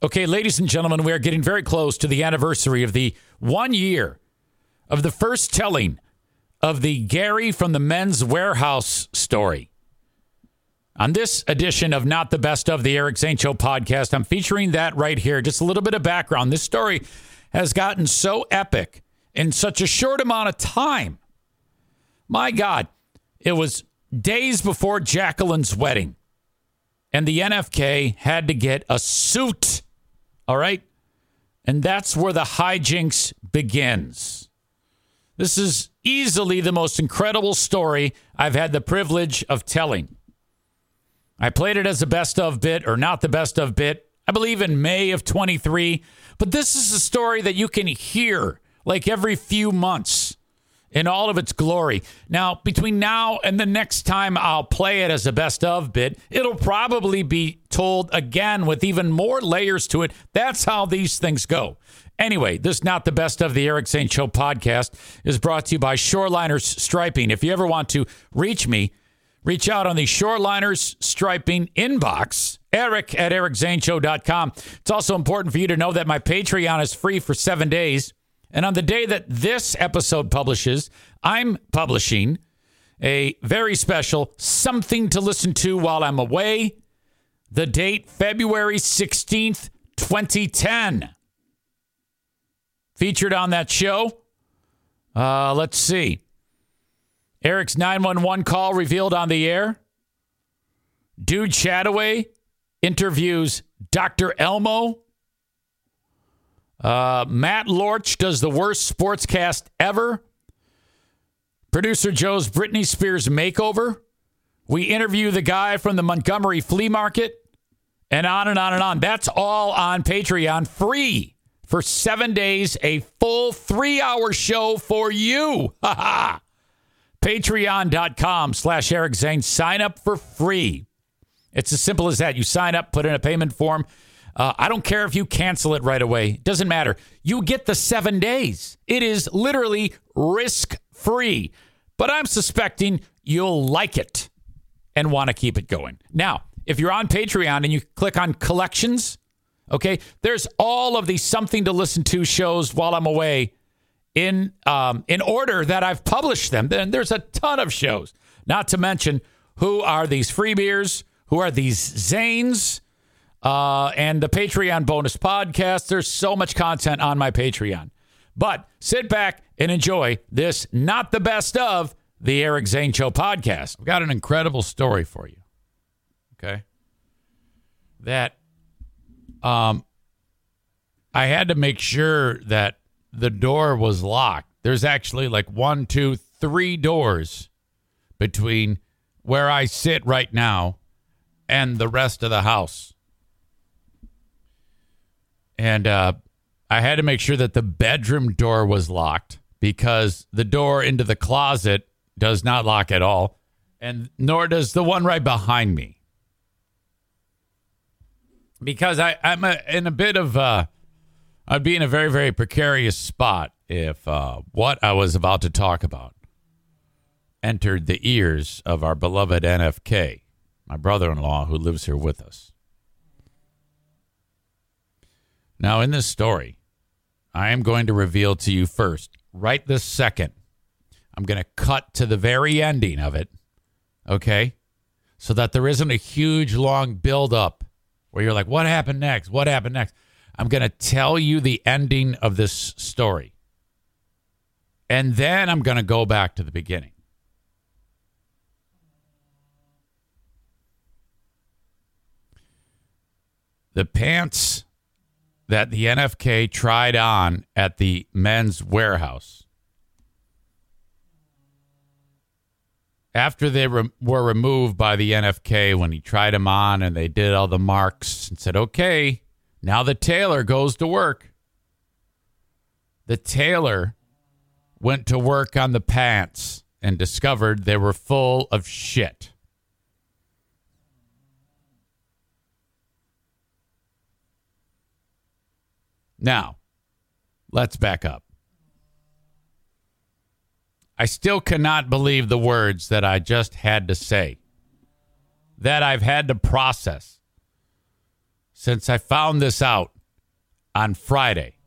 Okay, ladies and gentlemen, we are getting very close to the anniversary of the one year of the first telling of the Gary from the Men's Warehouse story. On this edition of Not the Best of the Eric Zane Show podcast, I'm featuring that right here. Just a little bit of background. This story has gotten so epic in such a short amount of time. My God, it was days before Jacqueline's wedding, and the NFK had to get a suit all right. And that's where the hijinks begins. This is easily the most incredible story I've had the privilege of telling. I played it as a best of bit or not the best of bit, I believe in May of 23. But this is a story that you can hear like every few months in all of its glory. Now, between now and the next time I'll play it as a best of bit, it'll probably be told again with even more layers to it. That's how these things go. Anyway, this not the best of the Eric Zane Show podcast is brought to you by Shoreliners Striping. If you ever want to reach me, reach out on the Shoreliners Striping inbox, eric at ericzaneshow.com. It's also important for you to know that my Patreon is free for seven days. And on the day that this episode publishes, I'm publishing a very special something to listen to while I'm away. The date, February 16th, 2010. Featured on that show. Uh, let's see. Eric's 911 call revealed on the air. Dude Chataway interviews Dr. Elmo uh, Matt Lorch does the worst sportscast ever. Producer Joe's Britney Spears makeover. We interview the guy from the Montgomery flea market, and on and on and on. That's all on Patreon, free for seven days, a full three hour show for you. Patreon.com slash Eric Zane. Sign up for free. It's as simple as that. You sign up, put in a payment form. Uh, I don't care if you cancel it right away. Doesn't matter. You get the seven days. It is literally risk free. But I'm suspecting you'll like it and want to keep it going. Now, if you're on Patreon and you click on collections, okay, there's all of these something to listen to shows while I'm away in um, in order that I've published them. Then there's a ton of shows. Not to mention who are these free beers? Who are these Zanes? Uh, and the Patreon bonus podcast. There's so much content on my Patreon. But sit back and enjoy this not the best of the Eric Zane Show podcast. I've got an incredible story for you. Okay. That um I had to make sure that the door was locked. There's actually like one, two, three doors between where I sit right now and the rest of the house and uh, I had to make sure that the bedroom door was locked because the door into the closet does not lock at all, and nor does the one right behind me. Because I, I'm a, in a bit of, uh, I'd be in a very, very precarious spot if uh, what I was about to talk about entered the ears of our beloved NFK, my brother in law who lives here with us. Now, in this story, I am going to reveal to you first, right this second, I'm going to cut to the very ending of it, okay? So that there isn't a huge long build up where you're like, what happened next? What happened next? I'm going to tell you the ending of this story. And then I'm going to go back to the beginning. The pants that the NFK tried on at the men's warehouse. After they re- were removed by the NFK, when he tried them on and they did all the marks and said, okay, Now the tailor goes to work. The tailor went to work on the pants and discovered they were full of shit. Now, let's back up. I still cannot believe the words that I just had to say, that I've had to process since I found this out on Friday.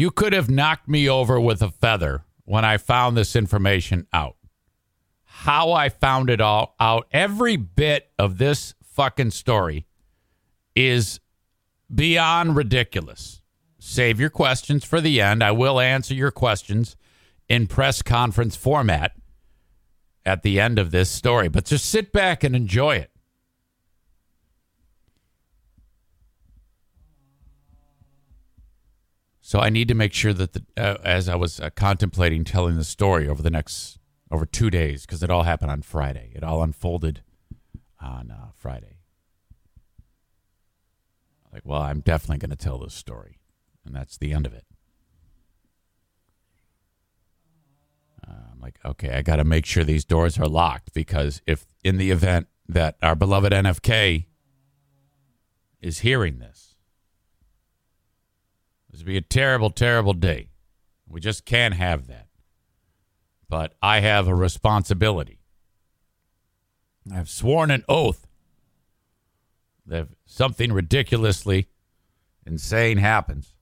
You could have knocked me over with a feather when I found this information out. How I found it all out, every bit of this fucking story is beyond ridiculous. Save your questions for the end. I will answer your questions in press conference format at the end of this story, but just sit back and enjoy it. So I need to make sure that the, uh, as I was uh, contemplating telling the story over the next over two days, because it all happened on Friday. It all unfolded on uh, Friday. Like, well, I'm definitely going to tell this story, and that's the end of it. I'm like, okay, I got to make sure these doors are locked because if in the event that our beloved NFK is hearing this this would be a terrible, terrible day. We just can't have that. But I have a responsibility. I've sworn an oath that if something ridiculously insane happens,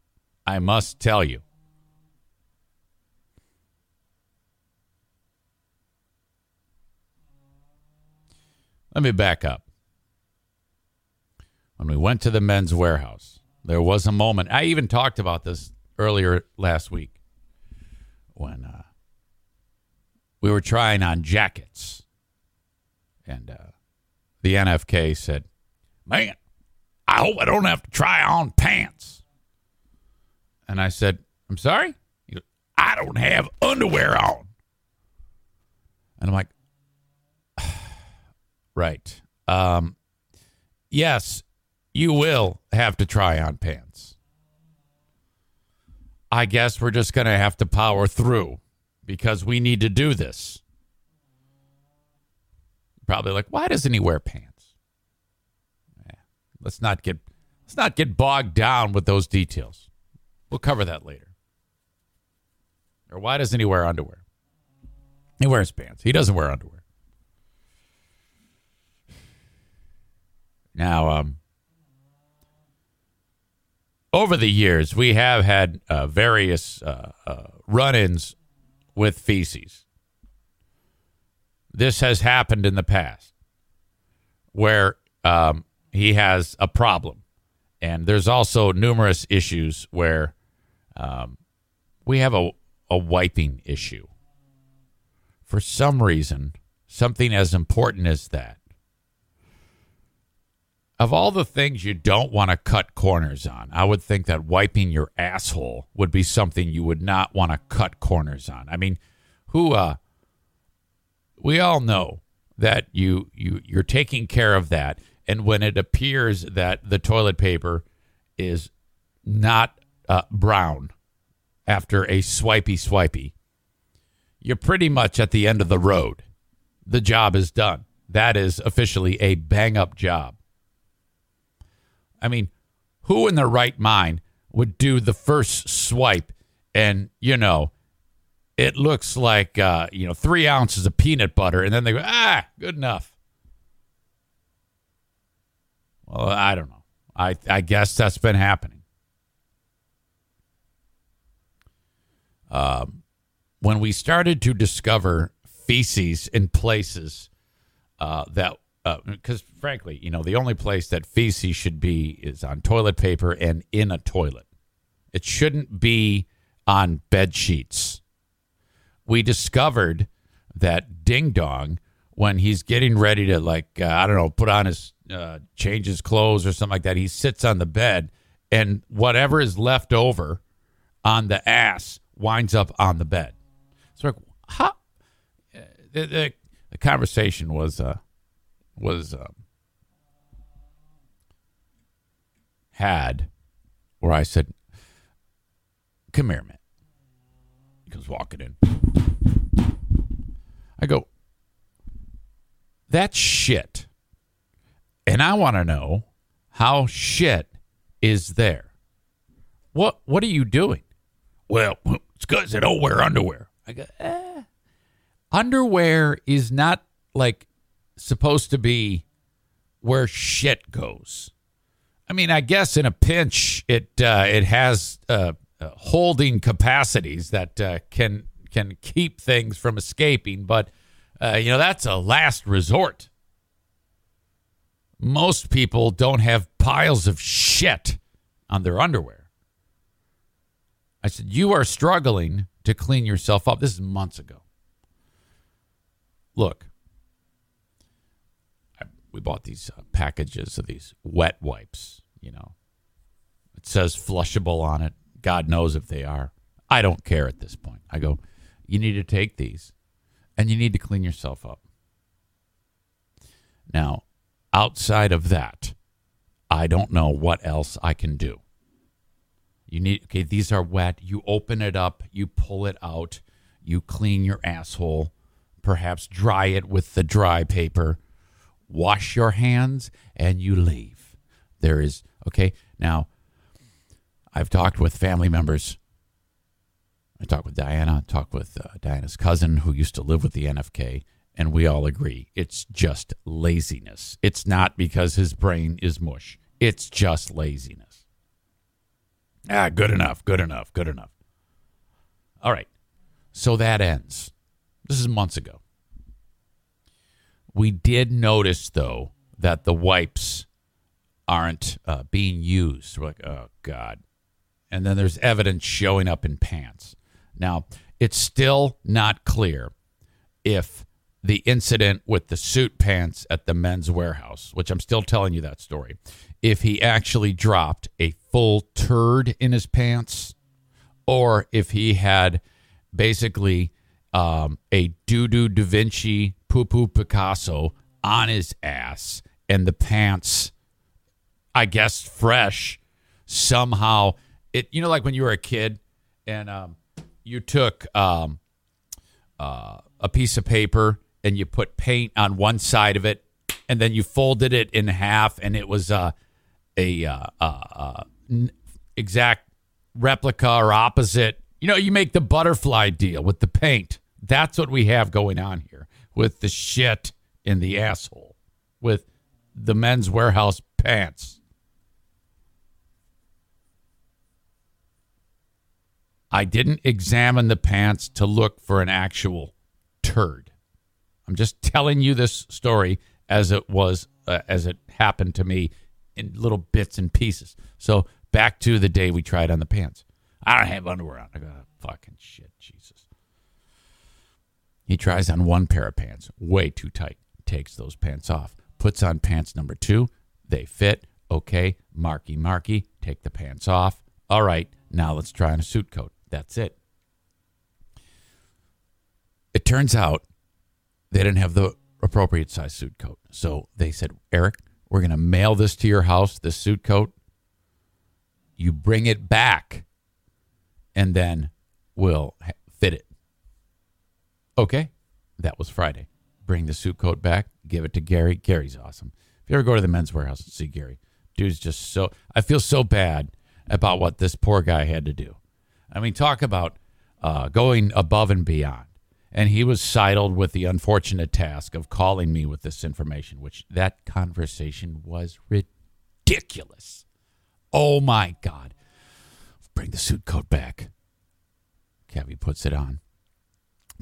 I must tell you. Let me back up. When we went to the Men's Wearhouse, there was a moment. I even talked about this earlier last week when uh, we were trying on jackets, and uh, the NFK said, "Man, I hope I don't have to try on pants." And I said, "I'm sorry." Goes, I don't have underwear on. And I'm like, right. Um, yes, you will have to try on pants. I guess we're just going to have to power through because we need to do this. Probably like, why doesn't he wear pants? Yeah, let's not get let's not get bogged down with those details. We'll cover that later. Or why doesn't he wear underwear? He wears pants. He doesn't wear underwear. Now, um, over the years, we have had uh, various uh, uh, run ins with feces. This has happened in the past where um, he has a problem. And there's also numerous issues where um, we have a, a wiping issue. For some reason, something as important as that of all the things you don't want to cut corners on, I would think that wiping your asshole would be something you would not want to cut corners on. I mean, who uh we all know that you you you're taking care of that and when it appears that the toilet paper is not uh, brown after a swipey swipey, you're pretty much at the end of the road. The job is done. That is officially a bang up job. I mean, who in their right mind would do the first swipe and, you know, it looks like, uh, you know, three ounces of peanut butter, and then they go, ah, good enough. Well, I don't know. I, I guess that's been happening. Um, when we started to discover feces in places uh, that because uh, frankly, you know, the only place that feces should be is on toilet paper and in a toilet. It shouldn't be on bed sheets. We discovered that Ding Dong, when he's getting ready to like, uh, I don't know, put on his uh, change his clothes or something like that, he sits on the bed, and whatever is left over on the ass winds up on the bed. So, like, how? uh, The, the, the conversation was uh, was uh, had where I said, "Come here, man." He comes walking in. I go, "That's shit," and I want to know how shit is there. What What are you doing? Well, it's because I don't wear underwear. I go, eh. Underwear is not like supposed to be where shit goes. I mean, I guess in a pinch, it uh, it has uh, uh, holding capacities that uh, can can keep things from escaping, but uh, you know that's a last resort. Most people don't have piles of shit on their underwear. I said, You are struggling to clean yourself up. This is months ago. Look, we bought these uh, packages of these wet wipes, you know. It says flushable on it. God knows if they are. I don't care at this point. I go, You need to take these and you need to clean yourself up. Now, outside of that, I don't know what else I can do. You need okay, these are wet. You open it up, you pull it out, you clean your asshole, perhaps dry it with the dry paper, wash your hands, and you leave. There is okay. Now, I've talked with family members. I talked with Diana, talked with uh, Diana's cousin who used to live with the NFK, and we all agree it's just laziness. It's not because his brain is mush. It's just laziness. Ah, good enough, good enough, good enough. All right. So that ends. This is months ago. We did notice, though, that the wipes aren't uh, being used. We're like, oh, God. And then there's evidence showing up in pants. Now, it's still not clear if the incident with the suit pants at the men's warehouse, which I'm still telling you that story, if he actually dropped a full turd in his pants or if he had basically um, a doo doo Da Vinci poo poo Picasso on his ass and the pants, I guess, fresh somehow. It you know like when you were a kid and um, you took um, uh, a piece of paper and you put paint on one side of it and then you folded it in half and it was uh, a uh, uh, uh, n- exact replica or opposite. You know, you make the butterfly deal with the paint. That's what we have going on here with the shit in the asshole with the men's warehouse pants. I didn't examine the pants to look for an actual turd. I'm just telling you this story as it was, uh, as it happened to me in little bits and pieces. So back to the day we tried on the pants. I don't have underwear on. I go, fucking shit, Jesus. He tries on one pair of pants, way too tight, takes those pants off, puts on pants number two. They fit. Okay, Marky, Marky, take the pants off. All right, now let's try on a suit coat. That's it. It turns out they didn't have the appropriate size suit coat. So they said, Eric, we're going to mail this to your house, this suit coat. You bring it back, and then we'll. Okay. That was Friday. Bring the suit coat back, give it to Gary. Gary's awesome. If you ever go to the men's warehouse and see Gary, dude's just so, I feel so bad about what this poor guy had to do. I mean, talk about uh, going above and beyond. And he was sidled with the unfortunate task of calling me with this information, which that conversation was ridiculous. Oh my God. Bring the suit coat back. Kevy puts it on.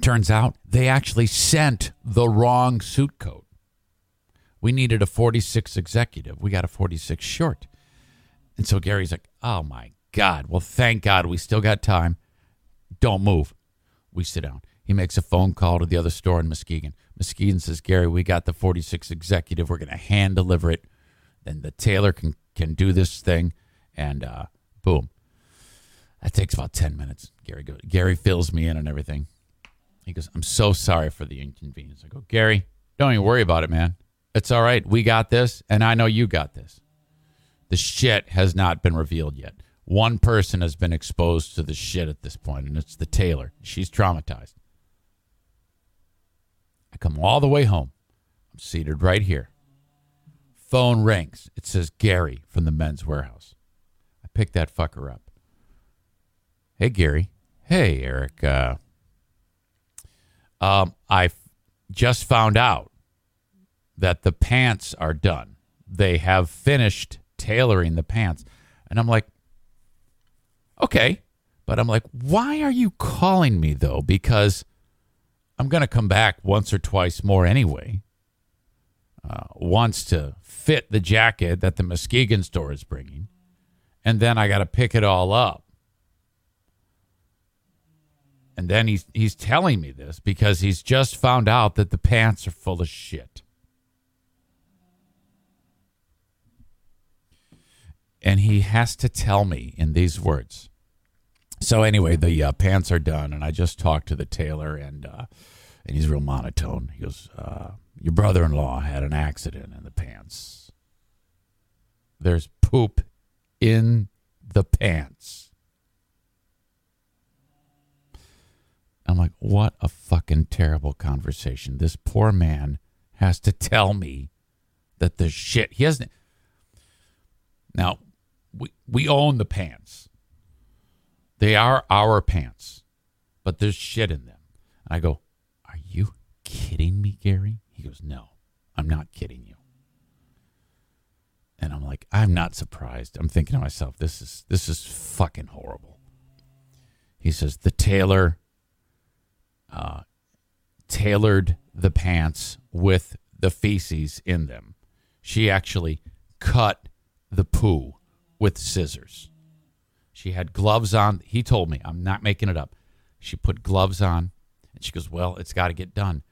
Turns out they actually sent the wrong suit coat. We needed a 46 executive. We got a 46 short. And so Gary's like, oh my God. Well, thank God we still got time. Don't move. We sit down. He makes a phone call to the other store in Muskegon. Muskegon says, Gary, we got the 46 executive. We're going to hand deliver it. Then the tailor can, can do this thing. And uh, boom. That takes about 10 minutes. Gary goes, Gary fills me in and everything. He goes, I'm so sorry for the inconvenience. I go, Gary, don't even worry about it, man. It's all right. We got this, and I know you got this. The shit has not been revealed yet. One person has been exposed to the shit at this point, and it's the tailor. She's traumatized. I come all the way home. I'm seated right here. Phone rings. It says Gary from the men's warehouse. I pick that fucker up. Hey, Gary. Hey, Eric. Uh, um, I just found out that the pants are done. They have finished tailoring the pants. And I'm like, okay. But I'm like, why are you calling me though? Because I'm going to come back once or twice more anyway. Uh, once to fit the jacket that the Muskegon store is bringing. And then I got to pick it all up. And then he's he's telling me this because he's just found out that the pants are full of shit. And he has to tell me in these words. So anyway, the uh, pants are done, and I just talked to the tailor, and uh, and he's real monotone. He goes, uh, "Your brother-in-law had an accident in the pants. There's poop in the pants." I'm like, what a fucking terrible conversation. This poor man has to tell me that the shit he hasn't. Now, we we own the pants. They are our pants, but there's shit in them. And I go, Are you kidding me, Gary? He goes, No, I'm not kidding you. And I'm like, I'm not surprised. I'm thinking to myself, this is this is fucking horrible. He says, the tailor uh, tailored the pants with the feces in them. She actually cut the poo with scissors. She had gloves on. He told me, I'm not making it up. She put gloves on and she goes, Well, it's got to get done.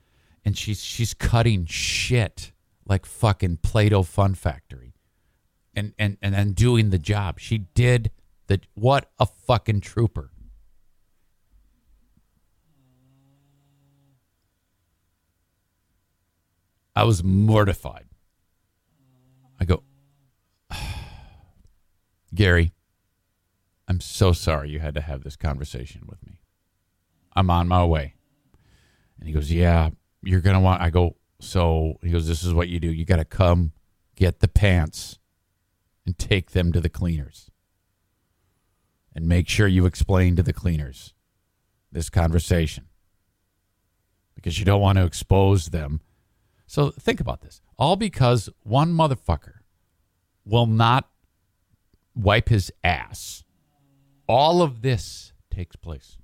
And she's she's cutting shit like fucking Play-Doh Fun Factory. And and and then doing the job. She did the what a fucking trooper. I was mortified. I go, Gary, I'm so sorry you had to have this conversation with me. I'm on my way. And he goes, Yeah, you're going to want. I go, So he goes, This is what you do. You got to come get the pants and take them to the cleaners. And make sure you explain to the cleaners this conversation because you don't want to expose them. So think about this. All because one motherfucker will not wipe his ass. All of this takes place.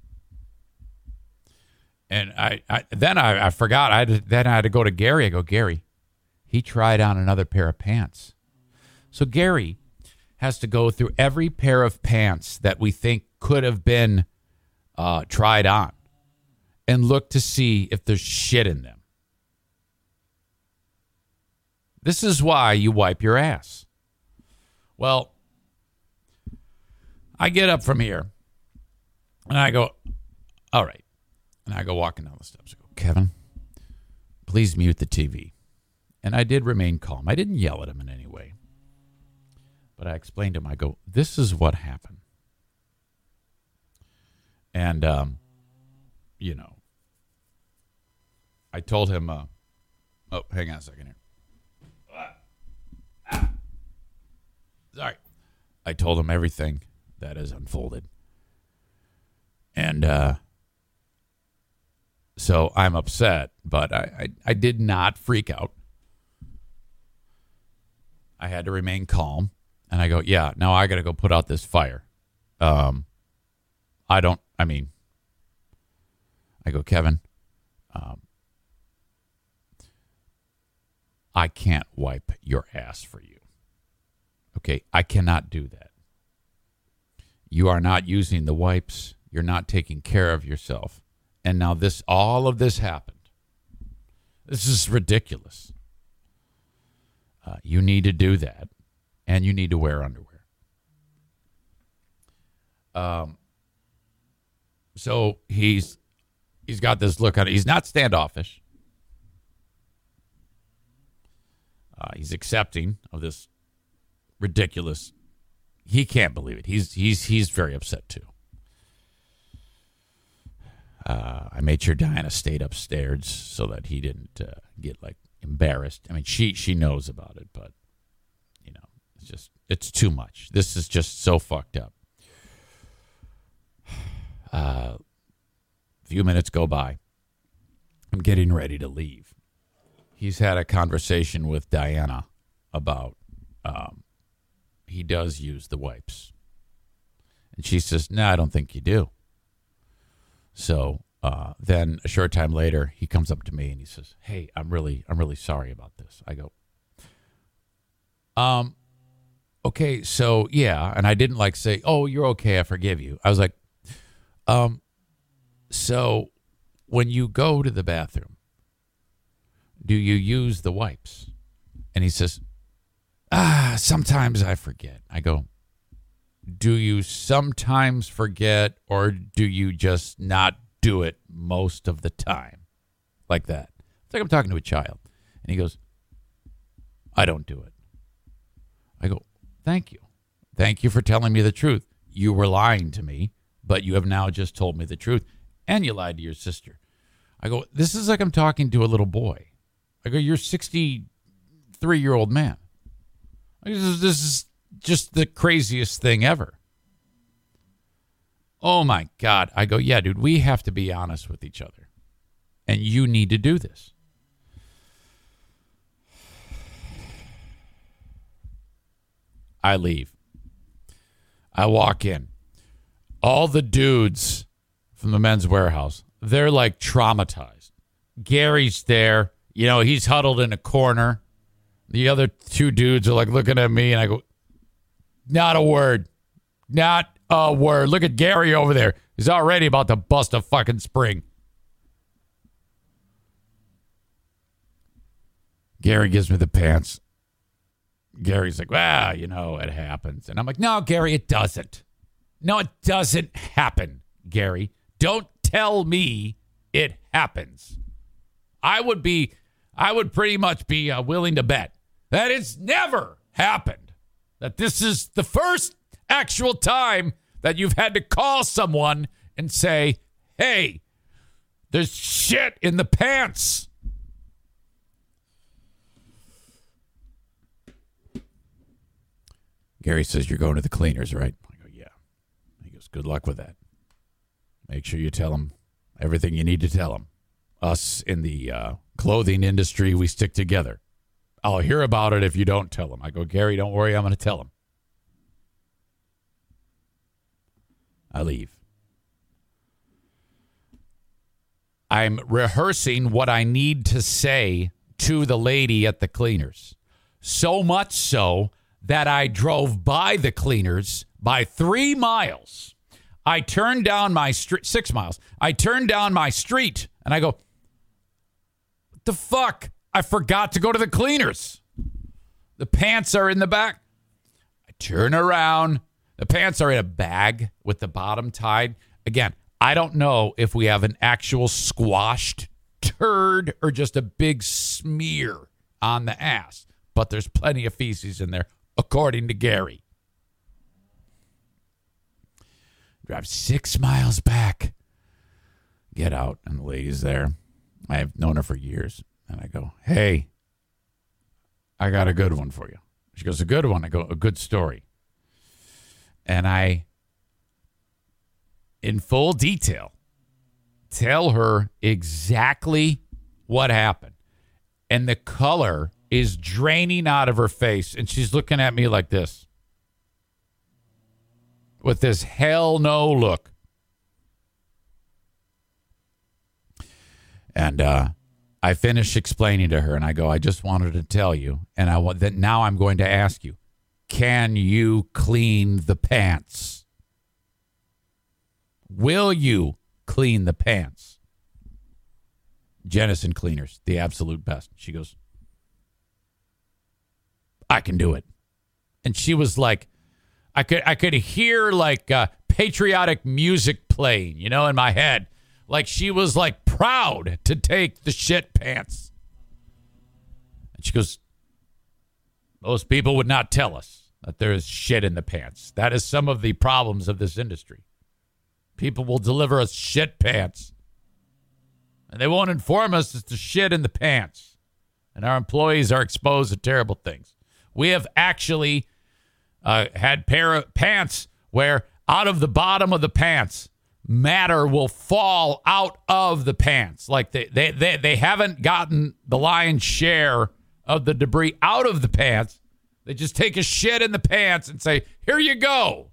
And I, I then I, I forgot. I had, then I had to go to Gary. I go, Gary, he tried on another pair of pants. So Gary has to go through every pair of pants that we think could have been uh, tried on and look to see if there's shit in them. This is why you wipe your ass. Well, I get up from here and I go, all right. And I go walking down the steps. I go, Kevin, please mute the TV. And I did remain calm. I didn't yell at him in any way. But I explained to him, I go, this is what happened. And, um, you know, I told him, uh, oh, hang on a second here. Sorry. I told him everything that has unfolded. And uh, so I'm upset, but I, I, I did not freak out. I had to remain calm. And I go, yeah, now I got to go put out this fire. Um, I don't, I mean, I go, Kevin, um, I can't wipe your ass for you. Okay, I cannot do that. You are not using the wipes. You're not taking care of yourself. And now this all of this happened. This is ridiculous. Uh, you need to do that, and you need to wear underwear. Um, So he's he's got this look on. He's not standoffish. Uh, he's accepting of this ridiculous. He can't believe it. He's he's he's very upset too. Uh, I made sure Diana stayed upstairs so that he didn't uh, get like embarrassed. I mean, she she knows about it, but you know, it's just it's too much. This is just so fucked up. A uh, few minutes go by. I'm getting ready to leave. He's had a conversation with Diana about um, he does use the wipes, and she says, "No, I don't think you do." So uh, then a short time later, he comes up to me and he says, "Hey, I'm really, I'm really sorry about this." I go, "Um, okay, so yeah," and I didn't like say, "Oh, you're okay, I forgive you." I was like, "Um, so when you go to the bathroom, do you use the wipes?" And he says, "Ah, sometimes I forget." I go, do you sometimes forget or do you just not do it most of the time? Like that. It's like I'm talking to a child. And he goes, I don't do it. I go, Thank you. Thank you for telling me the truth. You were lying to me, but you have now just told me the truth. And you lied to your sister. I go, This is like I'm talking to a little boy. I go, You're 63 year old man. This is, this is just the craziest thing ever. Oh my God. I go, yeah, dude, we have to be honest with each other. And you need to do this. I leave. I walk in. All the dudes from the men's warehouse, they're like traumatized. Gary's there. You know, he's huddled in a corner. The other two dudes are like looking at me, and I go, not a word. Not a word. Look at Gary over there. He's already about to bust a fucking spring. Gary gives me the pants. Gary's like, well, you know, it happens. And I'm like, no, Gary, it doesn't. No, it doesn't happen, Gary. Don't tell me it happens. I would be, I would pretty much be uh, willing to bet that it's never happened that this is the first actual time that you've had to call someone and say, hey, there's shit in the pants. Gary says, You're going to the cleaners, right? I go, Yeah. He goes, Good luck with that. Make sure you tell him everything you need to tell him. Us in the uh, clothing industry, we stick together. I'll hear about it if you don't tell him. I go, Gary, don't worry, I'm going to tell him. I leave. I'm rehearsing what I need to say to the lady at the cleaners. So much so that I drove by the cleaners by three miles. I turned down my street, six miles. I turned down my street and I go, What the fuck? I forgot to go to the cleaners. The pants are in the back. I turn around. The pants are in a bag with the bottom tied. Again, I don't know if we have an actual squashed turd or just a big smear on the ass, but there's plenty of feces in there, according to Gary. Drive six miles back. Get out, and the lady's there. I have known her for years. And I go, hey, I got a good one for you. She goes, a good one. I go, a good story. And I, in full detail, tell her exactly what happened. And the color is draining out of her face. And she's looking at me like this with this hell no look. And uh, I finish explaining to her and I go, I just wanted to tell you, and I want that now I'm going to ask you, can you clean the pants? Will you clean the pants? Jenison cleaners, the absolute best. She goes, I can do it. And she was like, I could I could hear like uh, patriotic music playing, you know, in my head, like she was like proud to take the shit pants. And she goes, "Most people would not tell us that there is shit in the pants. That is some of the problems of this industry. People will deliver us shit pants, and they won't inform us it's the shit in the pants." And our employees are exposed to terrible things. We have actually uh, had pair of pants where out of the bottom of the pants matter will fall out of the pants. Like they, they, they, they haven't gotten the lion's share of the debris out of the pants. They just take a shit in the pants and say here you go.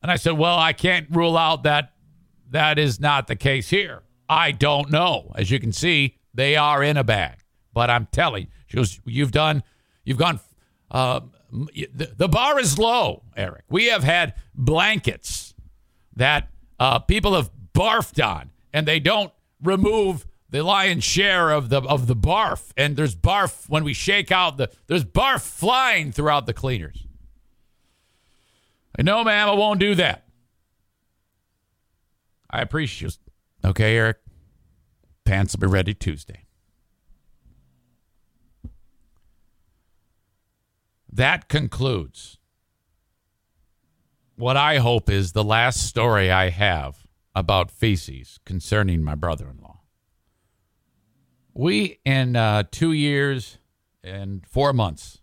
And i said well i can't rule out that that is not the case here. I don't know. As you can see they are in a bag. But i'm telling she goes you've done you've gone uh, the bar is low, Eric. We have had blankets that uh, people have barfed on, and they don't remove the lion's share of the of the barf. And there's barf when we shake out the there's barf flying throughout the cleaners. I know, ma'am, I won't do that. I appreciate you. Okay, Eric. Pants will be ready Tuesday. That concludes what I hope is the last story I have about feces concerning my brother in law. We, in uh, two years and four months,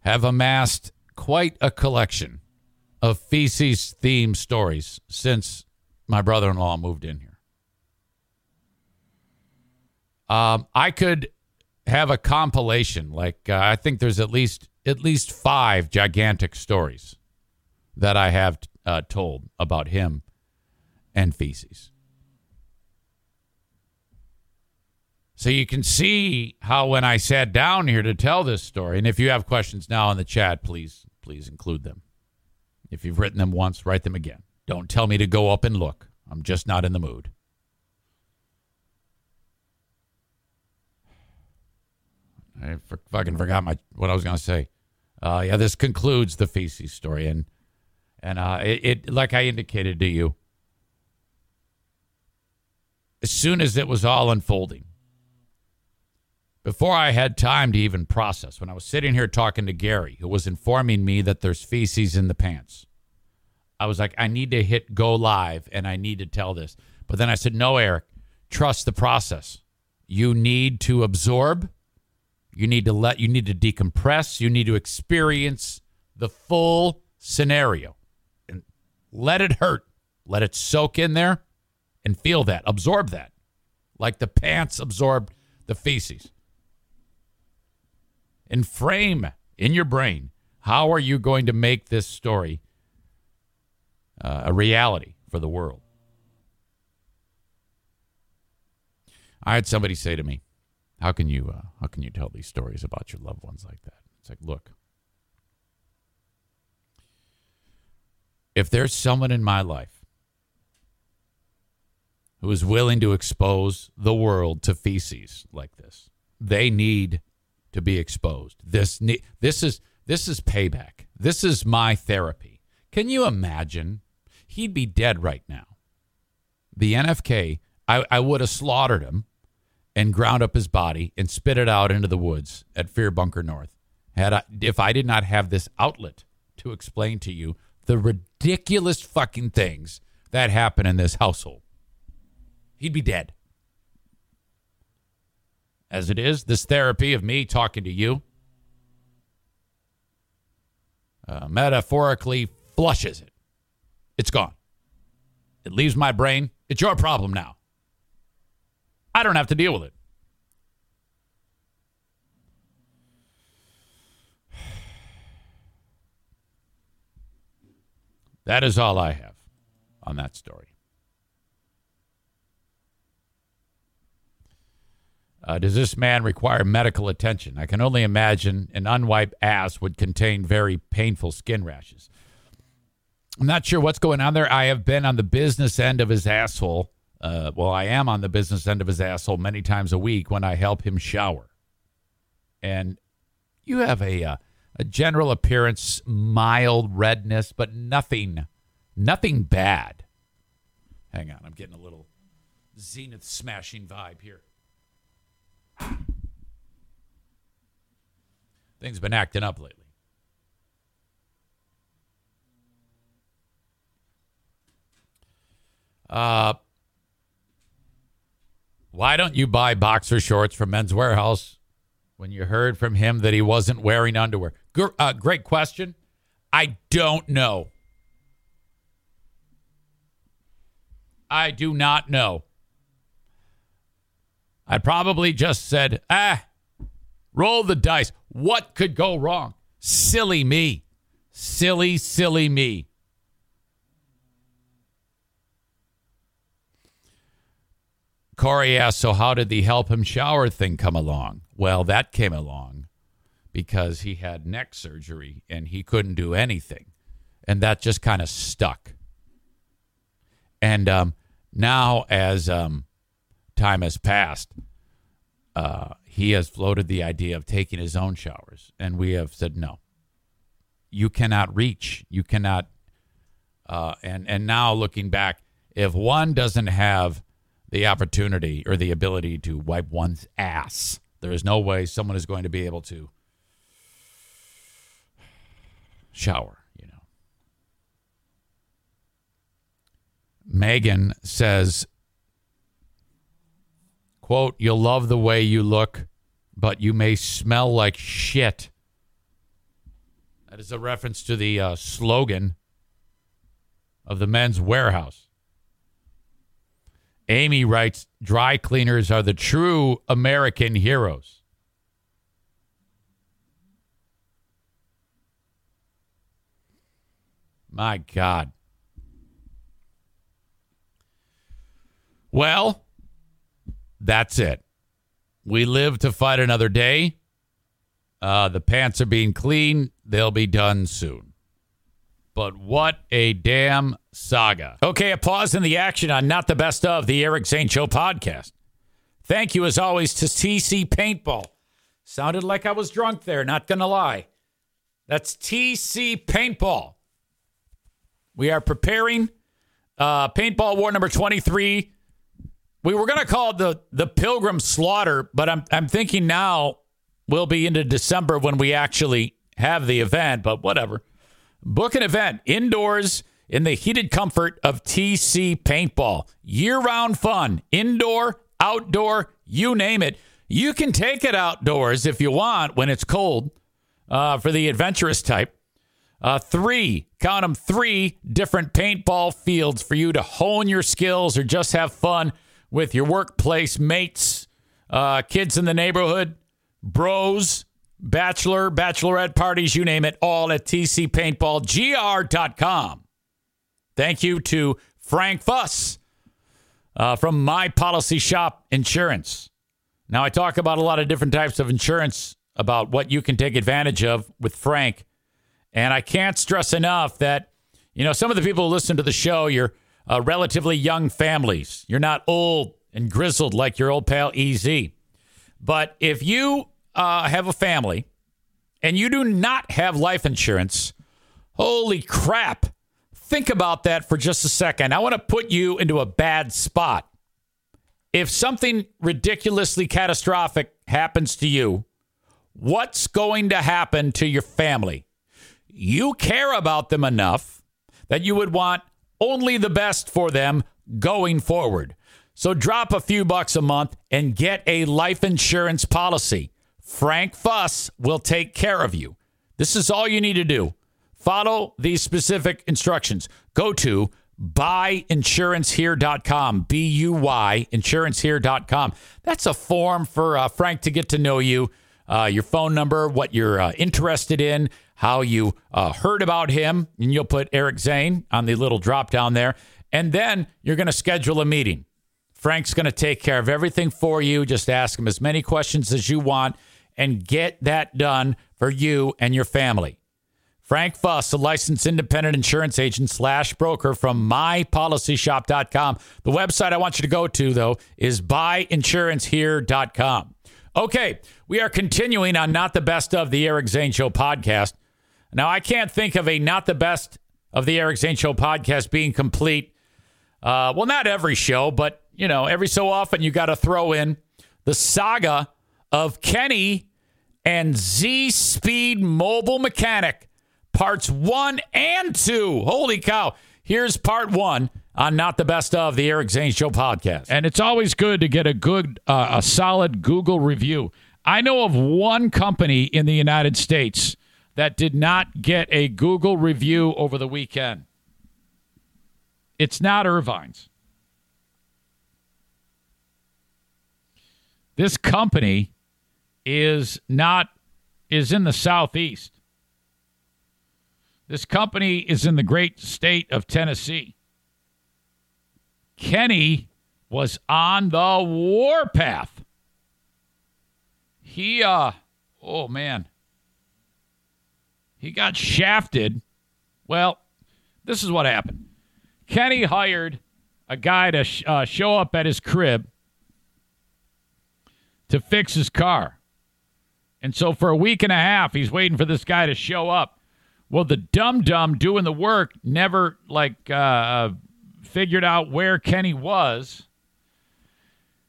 have amassed quite a collection of feces themed stories since my brother in law moved in here. Um, I could have a compilation. Like, uh, I think there's at least at least five gigantic stories that I have uh, told about him and feces. So you can see how when I sat down here to tell this story, and if you have questions now in the chat, please please include them. If you've written them once, write them again. Don't tell me to go up and look. I'm just not in the mood. I fucking forgot my what I was going to say. Uh, yeah, this concludes the feces story, and and uh, it, it like I indicated to you, as soon as it was all unfolding, before I had time to even process, when I was sitting here talking to Gary, who was informing me that there's feces in the pants, I was like, I need to hit go live, and I need to tell this. But then I said, No, Eric, trust the process. You need to absorb you need to let you need to decompress. You need to experience the full scenario let it hurt. Let it soak in there and feel that. Absorb that. Like the pants absorbed the feces. And frame in your brain how are you going to make this story uh, a reality for the world? I had somebody say to me, how can you uh, how can you tell these stories about your loved ones like that? It's like, look, if there's someone in my life who is willing to expose the world to feces like this, they need to be exposed. This this is this is payback. This is my therapy. Can you imagine? He'd be dead right now. The NFK, I, I would have slaughtered him and ground up his body and spit it out into the woods at Fear Bunker North. Had I, if I did not have this outlet to explain to you the ridiculous fucking things that happen in this household, he'd be dead. As it is, this therapy of me talking to you uh, metaphorically flushes it. It's gone. It leaves my brain. It's your problem now. I don't have to deal with it. That is all I have on that story. Uh, does this man require medical attention? I can only imagine an unwiped ass would contain very painful skin rashes. I'm not sure what's going on there. I have been on the business end of his asshole uh, well, I am on the business end of his asshole many times a week when I help him shower. And you have a, uh, a general appearance, mild redness, but nothing, nothing bad. Hang on, I'm getting a little zenith smashing vibe here. Things been acting up lately. Uh, why don't you buy boxer shorts from Men's Warehouse when you heard from him that he wasn't wearing underwear? Uh, great question. I don't know. I do not know. I probably just said, ah, roll the dice. What could go wrong? Silly me. Silly, silly me. Corey asked, so how did the help him shower thing come along? Well, that came along because he had neck surgery and he couldn't do anything. And that just kind of stuck. And um, now, as um, time has passed, uh, he has floated the idea of taking his own showers. And we have said, no, you cannot reach. You cannot. Uh, and, and now, looking back, if one doesn't have the opportunity or the ability to wipe one's ass. There is no way someone is going to be able to shower, you know. Megan says, quote, you'll love the way you look, but you may smell like shit. That is a reference to the uh, slogan of the men's warehouse. Amy writes dry cleaners are the true American heroes. My God. Well, that's it. We live to fight another day. Uh, the pants are being cleaned. They'll be done soon. But what a damn saga. Okay, a pause in the action on Not the Best of the Eric Zane Show podcast. Thank you, as always, to TC Paintball. Sounded like I was drunk there, not going to lie. That's TC Paintball. We are preparing uh, Paintball War number 23. We were going to call it the, the Pilgrim Slaughter, but I'm, I'm thinking now we'll be into December when we actually have the event, but whatever. Book an event indoors in the heated comfort of TC Paintball. Year round fun, indoor, outdoor, you name it. You can take it outdoors if you want when it's cold uh, for the adventurous type. Uh, three, count them, three different paintball fields for you to hone your skills or just have fun with your workplace mates, uh, kids in the neighborhood, bros, bachelor, bachelorette parties, you name it, all at tcpaintballgr.com. Thank you to Frank Fuss uh, from My Policy Shop Insurance. Now, I talk about a lot of different types of insurance, about what you can take advantage of with Frank. And I can't stress enough that, you know, some of the people who listen to the show, you're uh, relatively young families. You're not old and grizzled like your old pal EZ. But if you uh, have a family and you do not have life insurance, holy crap. Think about that for just a second. I want to put you into a bad spot. If something ridiculously catastrophic happens to you, what's going to happen to your family? You care about them enough that you would want only the best for them going forward. So drop a few bucks a month and get a life insurance policy. Frank Fuss will take care of you. This is all you need to do. Follow these specific instructions. Go to buyinsurancehere.com. B U Y, insurancehere.com. That's a form for uh, Frank to get to know you, uh, your phone number, what you're uh, interested in, how you uh, heard about him. And you'll put Eric Zane on the little drop down there. And then you're going to schedule a meeting. Frank's going to take care of everything for you. Just ask him as many questions as you want and get that done for you and your family. Frank Fuss, a licensed independent insurance agent slash broker from mypolicyshop.com. The website I want you to go to, though, is buyinsurancehere.com. Okay, we are continuing on Not the Best of the Eric Zane Show podcast. Now, I can't think of a Not the Best of the Eric Zane Show podcast being complete. Uh, well, not every show, but, you know, every so often you got to throw in the saga of Kenny and Z Speed Mobile Mechanic, parts one and two. Holy cow. Here's part one on Not the Best of the Eric Zane Show podcast. And it's always good to get a good, uh, a solid Google review. I know of one company in the United States that did not get a Google review over the weekend. It's not Ervine's. This company is not is in the southeast. This company is in the great state of Tennessee. Kenny was on the warpath. He uh oh man. He got shafted. Well, this is what happened. Kenny hired a guy to sh- uh, show up at his crib to fix his car. And so for a week and a half, he's waiting for this guy to show up. Well, the dumb dumb doing the work never like uh, figured out where Kenny was.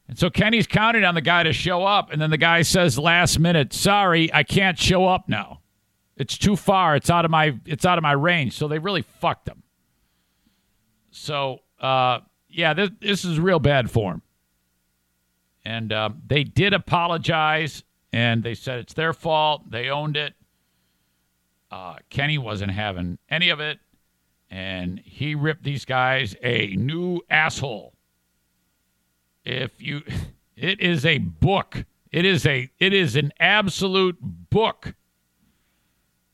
And so Kenny's counting on the guy to show up, and then the guy says last minute, "Sorry, I can't show up now. It's too far. It's out of my it's out of my range." So they really fucked him. So uh, yeah, this this is real bad form. And uh, they did apologize, and they said it's their fault. They owned it. Uh, Kenny wasn't having any of it, and he ripped these guys a new asshole. If you, it is a book. It is a it is an absolute book.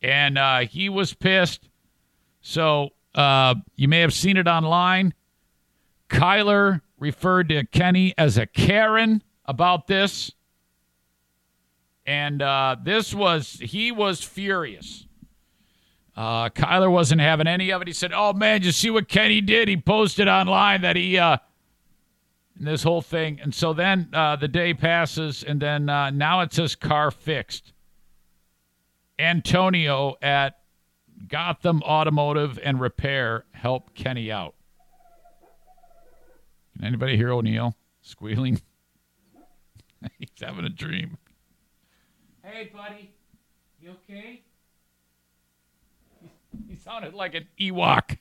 And uh, he was pissed. So uh, you may have seen it online. Kyler referred to Kenny as a Karen about this. And uh, this was, he was furious. Uh, Kyler wasn't having any of it. He said, Oh, man, you see what Kenny did? He posted online that he, uh, this whole thing. And so then uh, the day passes, and then uh, now it says car fixed. Antonio at Gotham Automotive and Repair helped Kenny out. Can anybody hear O'Neill squealing? He's having a dream. Hey, buddy. You okay? He sounded like an Ewok.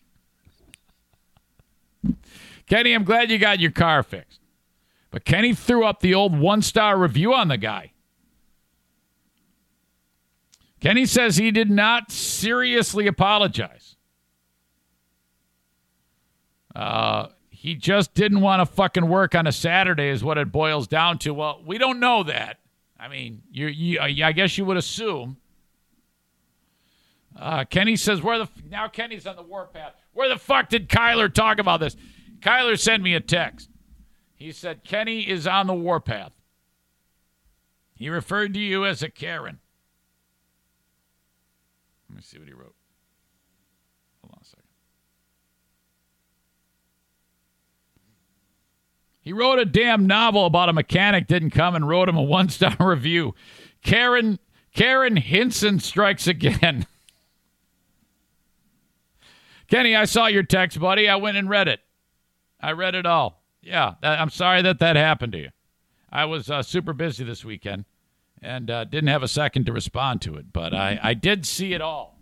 Kenny, I'm glad you got your car fixed. But Kenny threw up the old one star review on the guy. Kenny says he did not seriously apologize. Uh, he just didn't want to fucking work on a Saturday, is what it boils down to. Well, we don't know that. I mean, you, you I guess you would assume. Uh, Kenny says, "Where the f-? now Kenny's on the warpath? Where the fuck did Kyler talk about this?" Kyler sent me a text. He said Kenny is on the warpath. He referred to you as a Karen. Let me see what he wrote. Hold on a second. He wrote a damn novel about a mechanic didn't come and wrote him a one star review. Karen Karen Hinson strikes again. Kenny, I saw your text, buddy. I went and read it. I read it all. Yeah, that, I'm sorry that that happened to you. I was uh, super busy this weekend and uh, didn't have a second to respond to it, but I, I did see it all.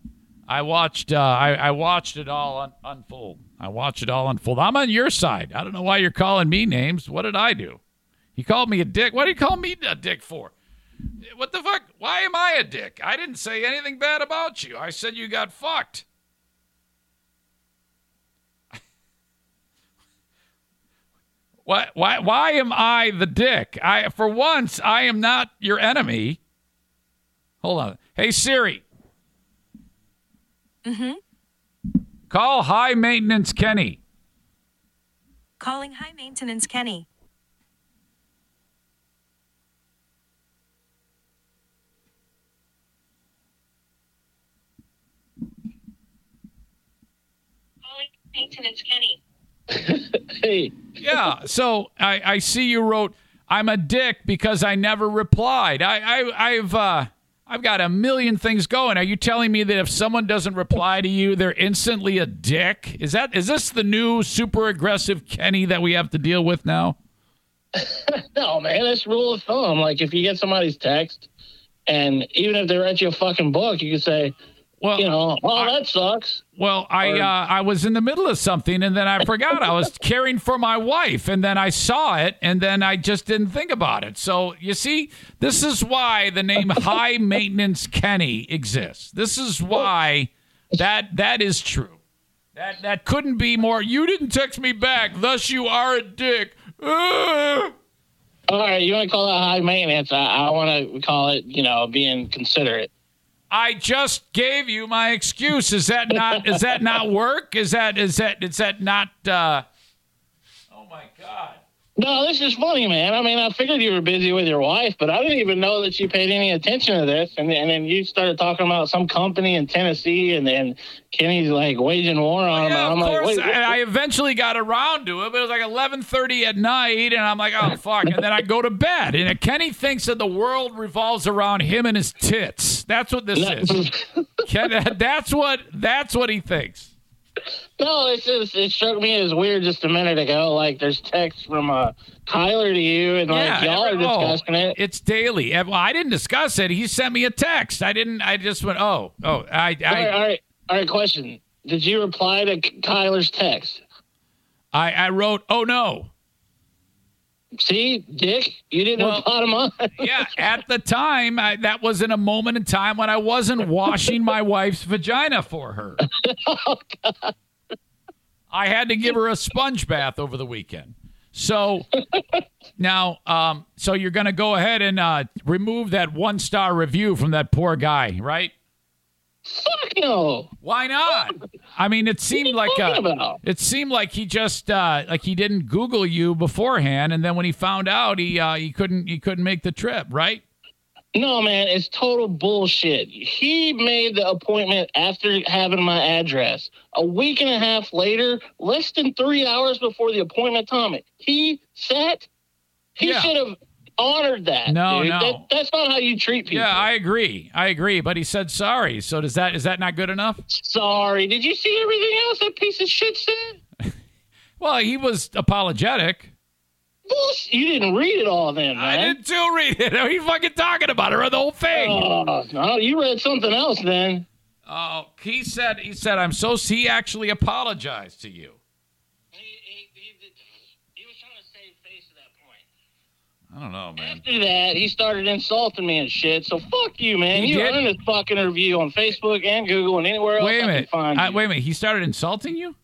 I watched uh, I, I watched it all un- unfold. I watch it all unfold. I'm on your side. I don't know why you're calling me names. What did I do? He called me a dick. What did he call me a dick for? What the fuck? Why am I a dick? I didn't say anything bad about you. I said you got fucked. Why, why, why am I the dick? I, for once, I am not your enemy. Hold on. Hey, Siri. Mm-hmm. Call High Maintenance Kenny. Calling High Maintenance Kenny. Calling Maintenance Kenny. hey, Yeah. So I, I see you wrote, I'm a dick because I never replied. I, I I've uh, I've got a million things going. Are you telling me that if someone doesn't reply to you, they're instantly a dick? Is that is this the new super aggressive Kenny that we have to deal with now? No, man, that's rule of thumb. Like if you get somebody's text, and even if they write you a fucking book, you can say, Well, you know, well, I- that sucks. Well, I Or- uh, I was in the middle of something and then I forgot I was caring for my wife and then I saw it and then I just didn't think about it. So you see, this is why the name High Maintenance Kenny exists. This is why that that is true. That that couldn't be more. You didn't text me back, thus you are a dick. All right, you want to call that high maintenance? I, I want to call it, you know, being considerate. I just gave you my excuse. Is that not is that not work? Is that is that is that not uh Oh my god. No, this is funny, man. I mean, I figured you were busy with your wife, but I didn't even know that you paid any attention to this. And, and then you started talking about some company in Tennessee, and then Kenny's like waging war on him. Yeah, and of I'm like, course. wait, I, eventually got around to it, but it was like eleven thirty at night, and I'm like, oh fuck, and then I go to bed. And Kenny thinks that the world revolves around him and his tits. That's what this is. Ken, that's what that's what he thinks. No, it's just it struck me as weird just a minute ago. Like there's texts from uh, Kyler to you, and like y'all are oh, discussing it. It's daily. Eh, Well, I didn't discuss it. He sent me a text. I didn't. I just went, oh, oh, I, all right, I, all right, all right. Question: Did you reply to Kyler's text? I, I wrote, oh no. See, Dick, you didn't Well- reply to mine. Yeah, at the time, I, that was in a moment in time when I wasn't washing my wife's vagina for her. I had to give her a sponge bath over the weekend. So now, um, so you're going to go ahead and uh, remove that one star review from that poor guy, right? Fuck no. Why not? I mean, it seemed like uh, it seemed like he just uh, like he didn't Google you beforehand, and then when he found out, he uh, he couldn't he couldn't make the trip, right? No, man, it's total bullshit. He made the appointment after having my address. A week and a half later, less than three hours before the appointment time, he sat. He Yeah. should have honored that. No, dude. no. That, that's not how you treat people. Yeah, I agree. I agree. But he said sorry. So does that is that not good enough? Sorry. Did you see everything else that piece of shit said? Well, he was apologetic. Bullshit. You didn't read it all then, man. I did too read it. What are you fucking talking about? I read the whole thing. Oh, no, you read something else then. Oh, he said he said I'm so he actually apologized to you. He, he, he, he was trying to save face at that point. I don't know, man. After that, he started insulting me and shit. So fuck you, man. He you did? earned this fucking review on Facebook and Google and anywhere else Wait a I can minute. find I, you. wait a minute. He started insulting you?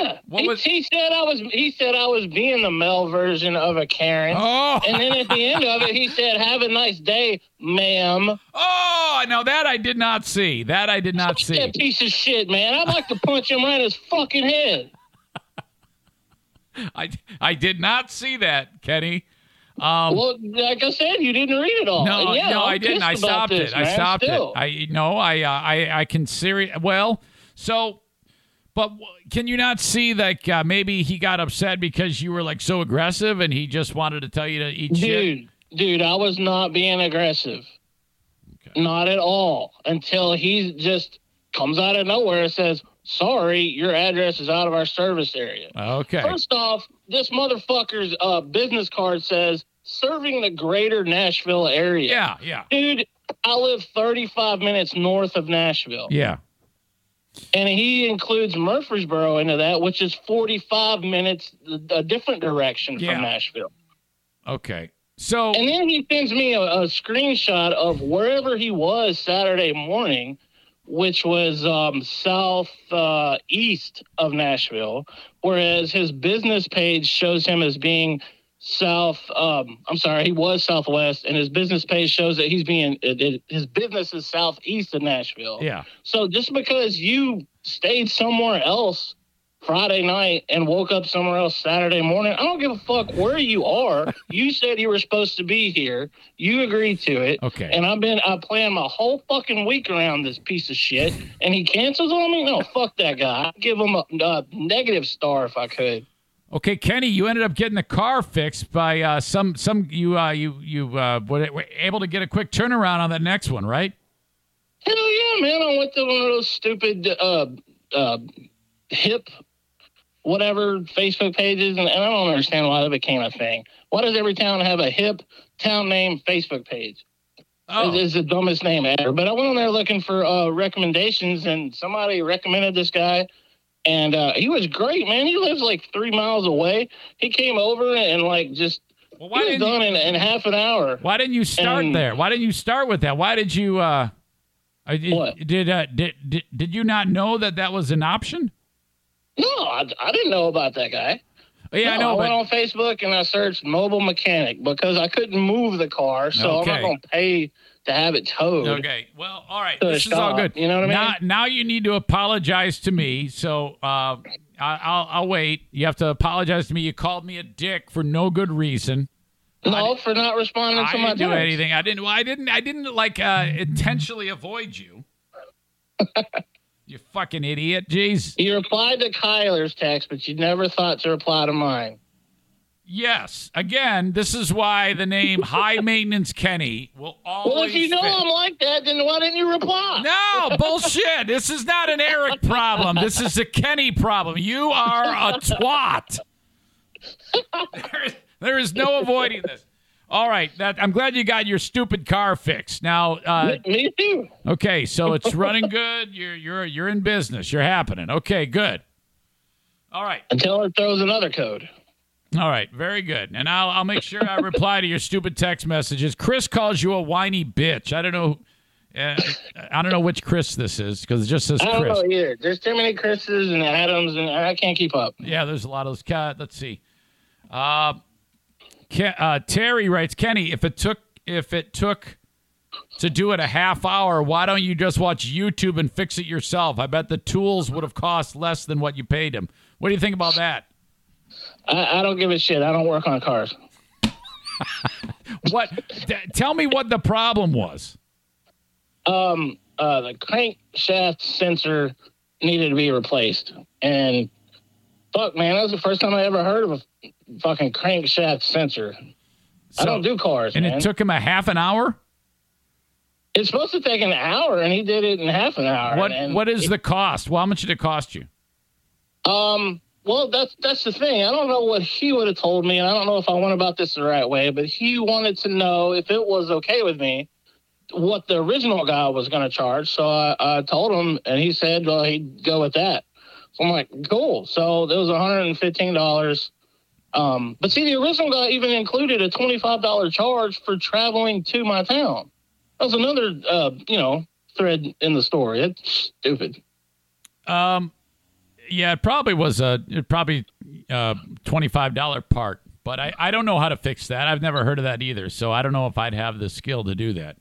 Yeah. He, was- he said I was. He said I was being the male version of a Karen. Oh, And then at the end of it, he said, "Have a nice day, ma'am." oh, no, that I did not see. That I did not see. That piece of shit, man. I'd like to punch him right in his fucking head. I I did not see that, Kenny. Um, Well, like I said, you didn't read it all. No, yeah, no, I'm I didn't. I stopped this, it. I stopped still. it. I no, I uh, I I can seri Well, so, but w- can you not see like uh, maybe he got upset because you were like so aggressive and he just wanted to tell you to eat shit? Dude, dude, I was not being aggressive. Okay. Not at all. Until he just comes out of nowhere and says, Sorry, your address is out of our service area. Okay. First off, this motherfucker's uh, business card says serving the greater Nashville area. Yeah, yeah, Dude, I live 35 minutes north of Nashville. yeah. And he includes Murfreesboro into that, which is 45 minutes a different direction Yeah. from Nashville. Okay. So And then he sends me a, a screenshot of wherever he was Saturday morning, which was um, south uh, east of Nashville, whereas his business page shows him as being south. Um, I'm sorry, he was southwest, and his business page shows that he's being it, it- his business is southeast of Nashville. yeah, So just because you stayed somewhere else Friday night and woke up somewhere else Saturday morning, I don't give a fuck where you are. you said you were supposed to be here. You agreed to it. Okay. And I've been I planned my whole fucking week around this piece of shit, and he cancels on me. No, fuck that guy. I'd give him a, a negative star if I could. Okay, Kenny, you ended up getting the car fixed by uh, some some you uh, you you uh, were able to get a quick turnaround on that next one, right? Hell yeah, man! I went to one of those stupid uh, uh, hip, whatever Facebook pages, and, and I don't understand why that became a thing. Why does every town have a hip town name Facebook page? Oh. It is the dumbest name ever. But I went on there looking for uh, recommendations, and somebody recommended this guy, and uh, he was great, man. He lives like three miles away. He came over and like just Well, he why was didn't done you, in, in half an hour. why didn't you start and- there? Why didn't you start with that? Why did you uh, uh, did What? did, uh, did did did you not know that that was an option? No, I, I didn't know about that guy. Yeah, I No, know, went but on Facebook and I searched mobile mechanic because I couldn't move the car, so Okay. I'm not going to pay to have it towed. Okay. Well, all right. This is all good. you know what I mean? Now, now you need to apologize to me. So uh, I, I'll, I'll wait. You have to apologize to me. You called me a dick for no good reason. No, for not responding I to my I didn't do anything. I didn't. Well, I didn't. I didn't like uh, intentionally avoid you. you fucking idiot. Jeez. You replied to Kyler's text, but you never thought to reply to mine. Yes. Again, this is why the name High Maintenance Kenny will always. Well, if you know fit. I'm like that, then why didn't you reply? No, bullshit. This is not an Eric problem. This is a Kenny problem. You are a twat. There is, there is no avoiding this. All right, that I'm glad you got your stupid car fixed. Now, uh, Me too. okay, so it's running good. You're you're you're in business. You're happening. Okay, good. All right, Until it throws another code. All right, very good. And I'll I'll make sure I reply to your stupid text messages. Chris calls you a whiny bitch. I don't know. Uh, I don't know which Chris this is because it just says Chris. I don't know either. There's too many Chris's and Adams, and I can't keep up. Yeah, there's a lot of those. Ca- Let's see. Uh, Ke- uh, Terry writes, Kenny, if it took if it took to do it a half hour, why don't you just watch YouTube and fix it yourself? I bet the tools would have cost less than what you paid him. What do you think about that? I, I don't give a shit. I don't work on cars. What? t- tell me what the problem was. um, uh, the crankshaft sensor needed to be replaced. And fuck, man, that was the first time I ever heard of a fucking crankshaft sensor. I don't do cars, And man. it took him a half an hour. it's supposed to take an hour, and he did it in half an hour. What What is the cost? Well, how much did it cost you? Um, well, that's that's the thing. I don't know what he would have told me, and I don't know if I went about this the right way. But he wanted to know if it was okay with me, what the original guy was going to charge. So I, I told him, and he said, "Well, he'd go with that." So I'm like, "Cool." So it was 115 dollars. Um, but see, the original guy even included a $25 charge for traveling to my town. That was another, uh, you know, thread in the story. It's stupid. Um, yeah, it probably was a it probably uh twenty five dollar part, but I I don't know how to fix that. I've never heard of that either, so I don't know if I'd have the skill to do that.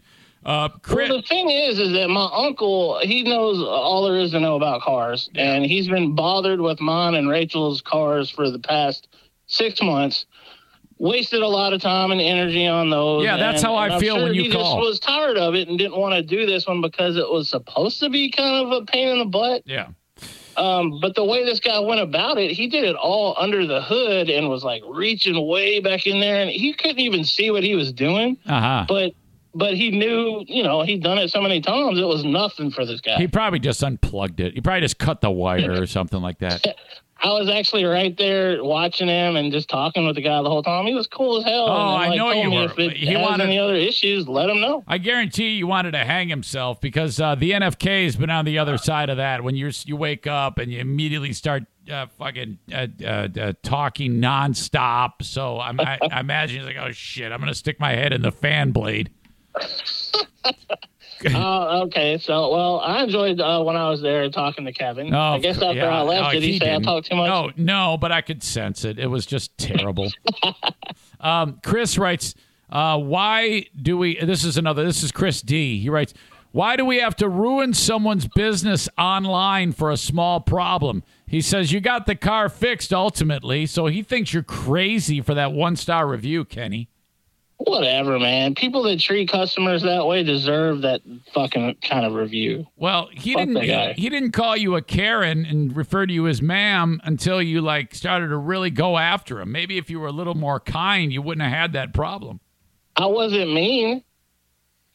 Uh, Chris, Well, the thing is, is that my uncle he knows all there is to know about cars, and he's been bothered with mine and Rachel's cars for the past six months. Wasted a lot of time and energy on those. Yeah, that's and- how I feel sure when you he call. Just was tired of it and didn't want to do this one because it was supposed to be kind of a pain in the butt. yeah, Um, but the way this guy went about it, he did it all under the hood and was like reaching way back in there, and he couldn't even see what he was doing. uh huh. But but he knew, you know, he'd done it so many times, it was nothing for this guy. He probably just unplugged it. He probably just cut the wire or something like that. I was actually right there watching him and just talking with the guy the whole time. He was cool as hell. Oh, I like, know you were. If it He wanted- any other issues, let him know. I guarantee you wanted to hang himself because uh, the NFK has been on the other side of that. When you're you wake up and you immediately start uh, fucking uh, uh, uh, talking nonstop. So I'm, I, I imagine he's like, oh shit, I'm gonna stick my head in the fan blade. Oh, okay. So, well, I enjoyed uh, when I was there talking to Kevin. Oh, I guess after yeah. I left, Oh, did he, he say didn't. I talked too much? No, no, but I could sense it. It was just terrible. um, Chris writes, uh, "Why do we?" This is another. This is Chris D. He writes, "Why do we have to ruin someone's business online for a small problem?" He says, "You got the car fixed ultimately, so he thinks you're crazy for that one star review, Kenny." Whatever, man. People that treat customers that way deserve that fucking kind of review. Well, he Fuck didn't. He, he didn't call you a Karen and refer to you as ma'am until you like started to really go after him. Maybe if you were a little more kind, you wouldn't have had that problem. I wasn't mean.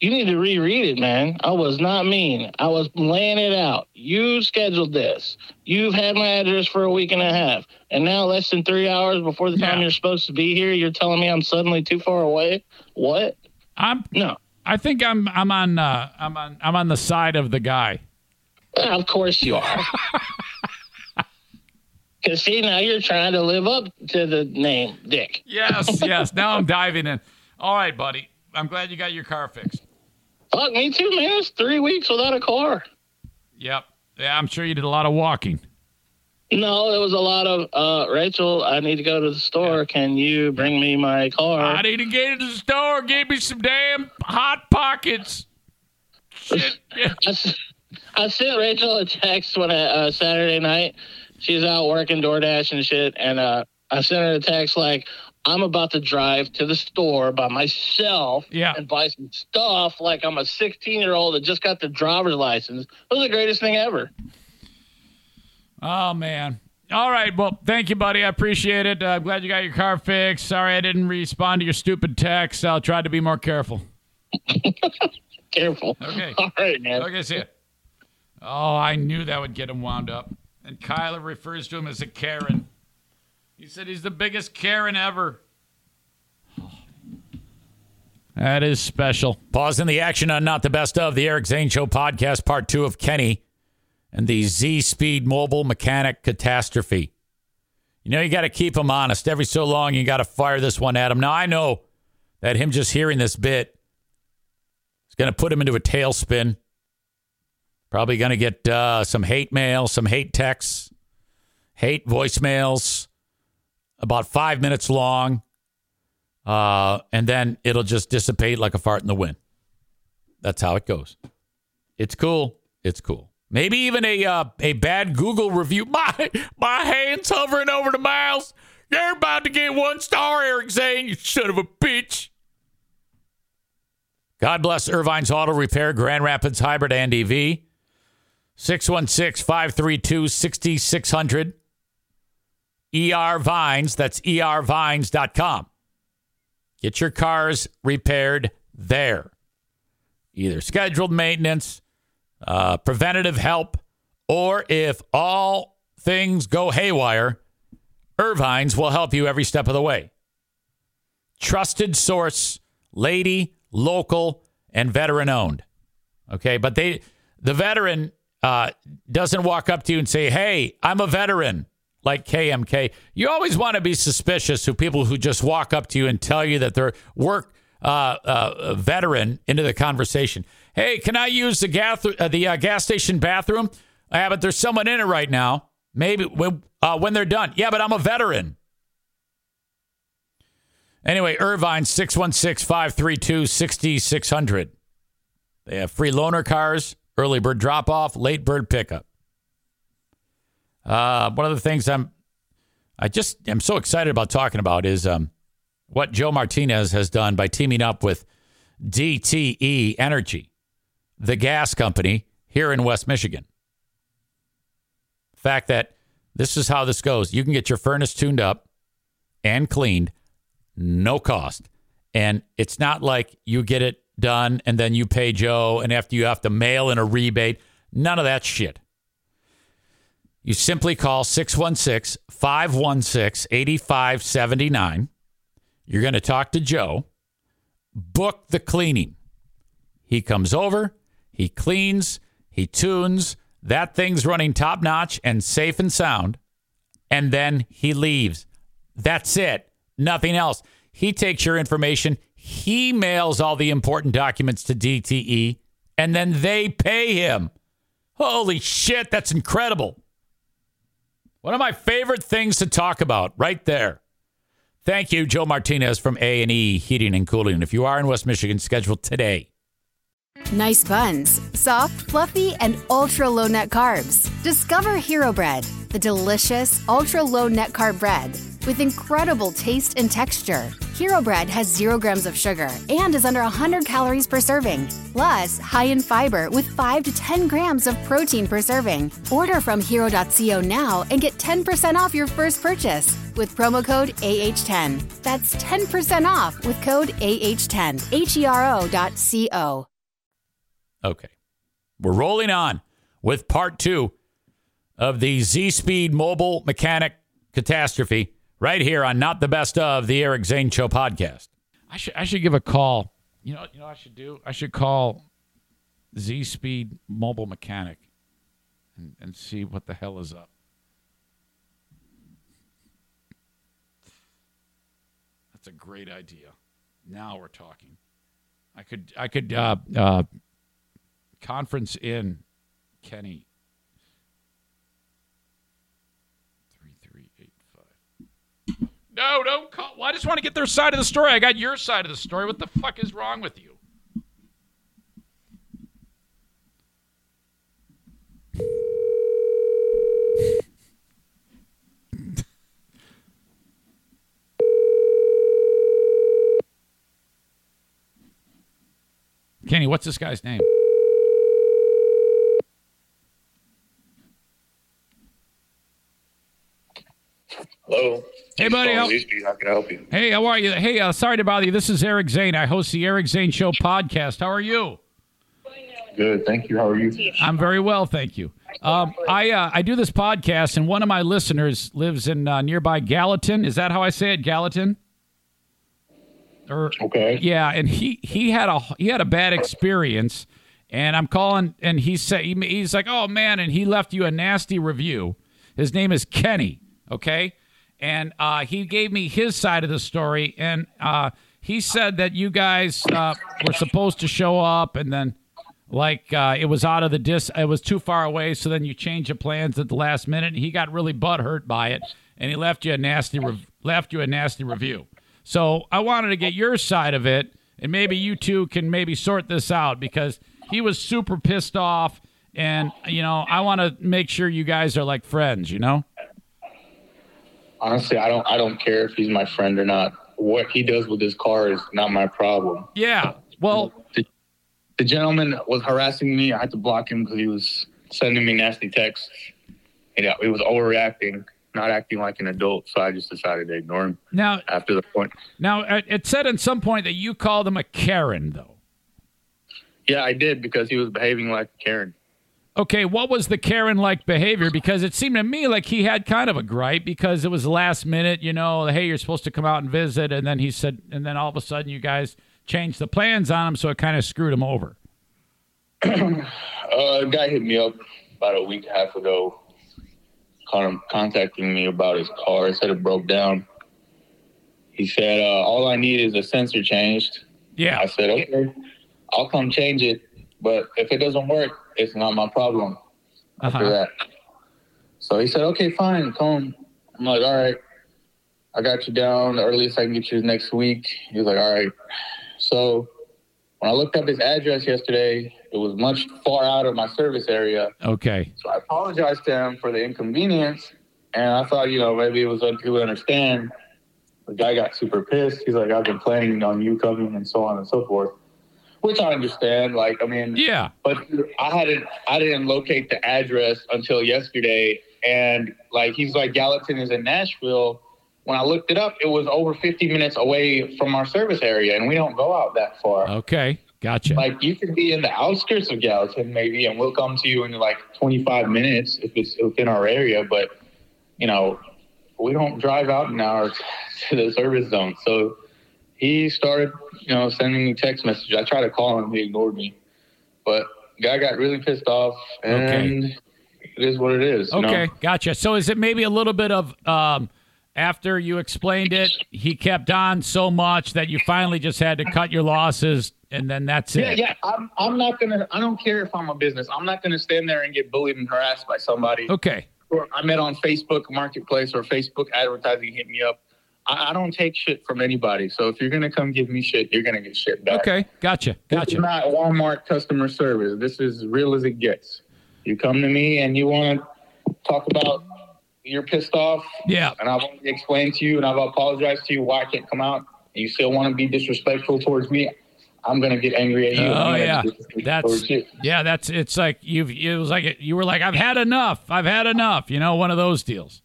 You need to reread it, man. I was not mean. I was laying it out. You scheduled this. You've had my address for a week and a half. And now, less than three hours before the time Yeah. you're supposed to be here, you're telling me I'm suddenly too far away? What? I'm. No. I think I'm. I'm on. Uh, I'm on. I'm on the side of the guy. Well, of course you are. Because, see, now you're trying to live up to the name, Dick. Yes. yes. Now I'm diving in. All right, buddy. I'm glad you got your car fixed. Fuck, me too, man. It's three weeks without a car. Yep. Yeah, I'm sure you did a lot of walking. No, it was a lot of, uh, Rachel, I need to go to the store. Can you bring me my car? I need to get into the store. Give me some damn hot pockets. Shit. Yeah. I, I sent Rachel a text when I, uh, Saturday night. She's out working DoorDash and shit, and uh, I sent her a text like, "I'm about to drive to the store by myself Yeah. and buy some stuff like I'm a 16 year old that just got the driver's license." It was the greatest thing ever. Oh man. All right. Well, thank you, buddy. I appreciate it. Uh, I'm glad you got your car fixed. Sorry I didn't respond to your stupid text. I'll try to be more careful. Careful. Okay. All right, man. Okay, see ya. Oh, I knew that would get him wound up. And Kyler refers to him as a Karen. He said he's the biggest Karen ever. That is special. Pausing the action on Not the Best of the Eric Zane Show podcast, part two of Kenny and the Z Speed mobile mechanic catastrophe. You know, you got to keep him honest. Every so long, you got to fire this one at him. Now, I know that him just hearing this bit is going to put him into a tailspin. Probably going to get uh, some hate mail, some hate texts, hate voicemails, about five minutes long. Uh, and then it'll just dissipate like a fart in the wind. That's how it goes. It's cool. It's cool. Maybe even a uh, a bad Google review. My my hands hovering over the mouse. You're about to get one star, Eric Zane. You son of a bitch. God bless Ervine's Auto Repair, Grand Rapids Hybrid and EV. 616 532 6600. ER Vines. That's ervines.com. Get your cars repaired there. Either scheduled maintenance, uh, preventative help, or if all things go haywire, Ervine's will help you every step of the way. Trusted source, lady, local, and veteran owned. Okay, but they, the veteran uh, doesn't walk up to you and say, "Hey, I'm a veteran." Like KMK, you always want to be suspicious of people who just walk up to you and tell you that they're work uh, uh, veteran into the conversation. Hey, can I use the gas uh, the uh, gas station bathroom? Yeah, but there's someone in it right now. Maybe uh, when they're done. Yeah, but I'm a veteran. Anyway, Ervine 616 532 6600. They have free loaner cars, early bird drop off, late bird pickup. Uh, one of the things I'm, I just am so excited about talking about is um, what Joe Martinez has done by teaming up with DTE Energy, the gas company here in West Michigan. fact that this is how this goes you can get your furnace tuned up and cleaned, no cost. And it's not like you get it done and then you pay Joe and after you have to mail in a rebate. None of that shit. You simply call 616 516 8579. You're going to talk to Joe. Book the cleaning. He comes over, he cleans, he tunes. That thing's running top notch and safe and sound. And then he leaves. That's it. Nothing else. He takes your information, he mails all the important documents to DTE, and then they pay him. Holy shit, that's incredible. One of my favorite things to talk about right there. Thank you, Joe Martinez from A&E Heating and Cooling. If you are in West Michigan, schedule today. Nice buns, soft, fluffy, and ultra low net carbs. Discover Hero Bread, the delicious ultra low net carb bread. With incredible taste and texture. Hero Bread has zero grams of sugar and is under 100 calories per serving. Plus, high in fiber with 5 to 10 grams of protein per serving. Order from hero.co now and get 10% off your first purchase with promo code AH10. That's 10% off with code AH10. H E R O dot C O. Okay. We're rolling on with part two of the Z Speed mobile mechanic catastrophe right here on Not the Best of the Eric Zane Show podcast. I should I should give a call. You know, you know what I should do? I should call Z Speed Mobile Mechanic and, and see what the hell is up. That's a great idea. Now we're talking. I could I could uh, uh, conference in Kenny. Three three eight five. No, don't call. Well, I just want to get their side of the story. I got your side of the story. What the fuck is wrong with you? Kenny, what's this guy's name? Hello. Hey, buddy, how- can I help you? Hey, how are you? Hey, uh, sorry to bother you. This is Eric Zane. I host the Eric Zane Show podcast. How are you? Good, thank you. How are you? I'm very well, thank you. Um, I uh, I do this podcast, and one of my listeners lives in uh, nearby Gallatin. Is that how I say it, Gallatin? Or Okay. yeah, and he he had a he had a bad experience, and I'm calling, and he said he, he's like, oh man, and he left you a nasty review. His name is Kenny, okay, and uh, he gave me his side of the story, and uh, he said that you guys uh, were supposed to show up, and then like uh, it was out of the dis, it was too far away, so then you change the plans at the last minute. And he got really butthurt by it, and he left you a nasty rev- left you a nasty review. So I wanted to get your side of it, and maybe you two can maybe sort this out because he was super pissed off, and you know I want to make sure you guys are like friends. You know? Honestly, I don't. I don't care if he's my friend or not. What he does with his car is not my problem. Yeah. Well, The, the gentleman was harassing me. I had to block him because he was sending me nasty texts. You know, he was overreacting, not acting like an adult. So I just decided to ignore him now after the point. now it said at some point that you called him a Karen, though. Yeah, I did because he was behaving like a Karen. Okay, what was the Karen like behavior? Because it seemed to me like he had kind of a gripe because it was last minute, you know, hey, you're supposed to come out and visit. And then he said, and then all of a sudden you guys changed the plans on him. So it kind of screwed him over. Uh, a guy hit me up about a week and a half ago, con- contacting me about his car. He said it broke down. He said, uh, all I need is a sensor changed. Yeah. I said, okay, I'll come change it. But if it doesn't work, it's not my problem after Uh-huh. that. So he said, okay, fine, come. I'm like, all right, I got you down. The earliest I can get you next week. He was like, all right. So when I looked up his address yesterday, it was much far out of my service area. Okay. So I apologized to him for the inconvenience. And I thought, you know, maybe it was he would understand. The guy got super pissed. He's like, I've been planning on you coming and so on and so forth. Which I understand. Like, I mean, Yeah. but I hadn't I didn't locate the address until yesterday. And like he's like Gallatin is in Nashville. When I looked it up, it was over 50 minutes away from our service area, and we don't go out that far. Okay. Gotcha. Like you could be in the outskirts of Gallatin, maybe, and we'll come to you in like 25 minutes if it's within our area. But you know, we don't drive out an hour to the service zone. So he started, you know, sending me text messages. I tried to call him, he ignored me. But guy got really pissed off, and it is what it is. you know? Okay. Gotcha. So is it maybe a little bit of, um, after you explained it, he kept on so much that you finally just had to cut your losses and then that's Yeah, it. yeah. I'm, I'm not gonna. I don't care if I'm a business. I'm not gonna stand there and get bullied and harassed by somebody. Okay. or I met on Facebook Marketplace or Facebook advertising hit me up. I, I don't take shit from anybody. So if you're gonna come give me shit, you're gonna get shit back. Okay. Gotcha. gotcha. This is not Walmart customer service. This is real as it gets. You come to me and you want to talk about you're pissed off, Yeah. and I've explained to you and I've apologized to you why I can't come out, and you still want to be disrespectful towards me, I'm gonna get angry at you. Oh yeah, that's yeah. That's it's like you've. It was like you were like I've had enough. I've had enough. You know, one of those deals.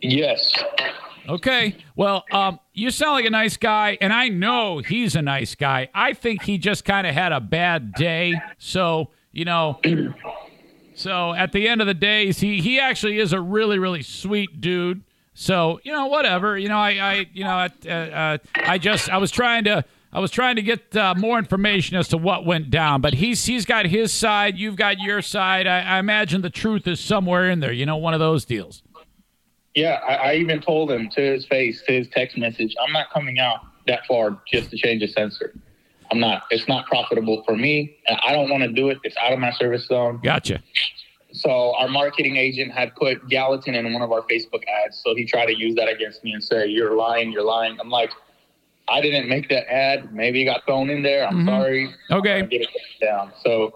Yes. Okay. Well, um, you sound like a nice guy, and I know he's a nice guy. I think he just kind of had a bad day. So, you know, so at the end of the day, he he actually is a really really sweet dude. So, you know, whatever. You know, I I you know, uh, uh, I just I was trying to I was trying to get uh, more information as to what went down, but he's he's got his side, you've got your side. I, I imagine the truth is somewhere in there. You know, one of those deals. Yeah, I, I even told him to his face, to his text message, I'm not coming out that far just to change a sensor. I'm not. It's not profitable for me. and I don't want to do it. It's out of my service zone. Gotcha. So our marketing agent had put Gallatin in one of our Facebook ads. So he tried to use that against me and say, "You're lying. You're lying." I'm like, I didn't make that ad. Maybe it got thrown in there. I'm sorry. Mm-hmm. Okay. gonna Get it down. So,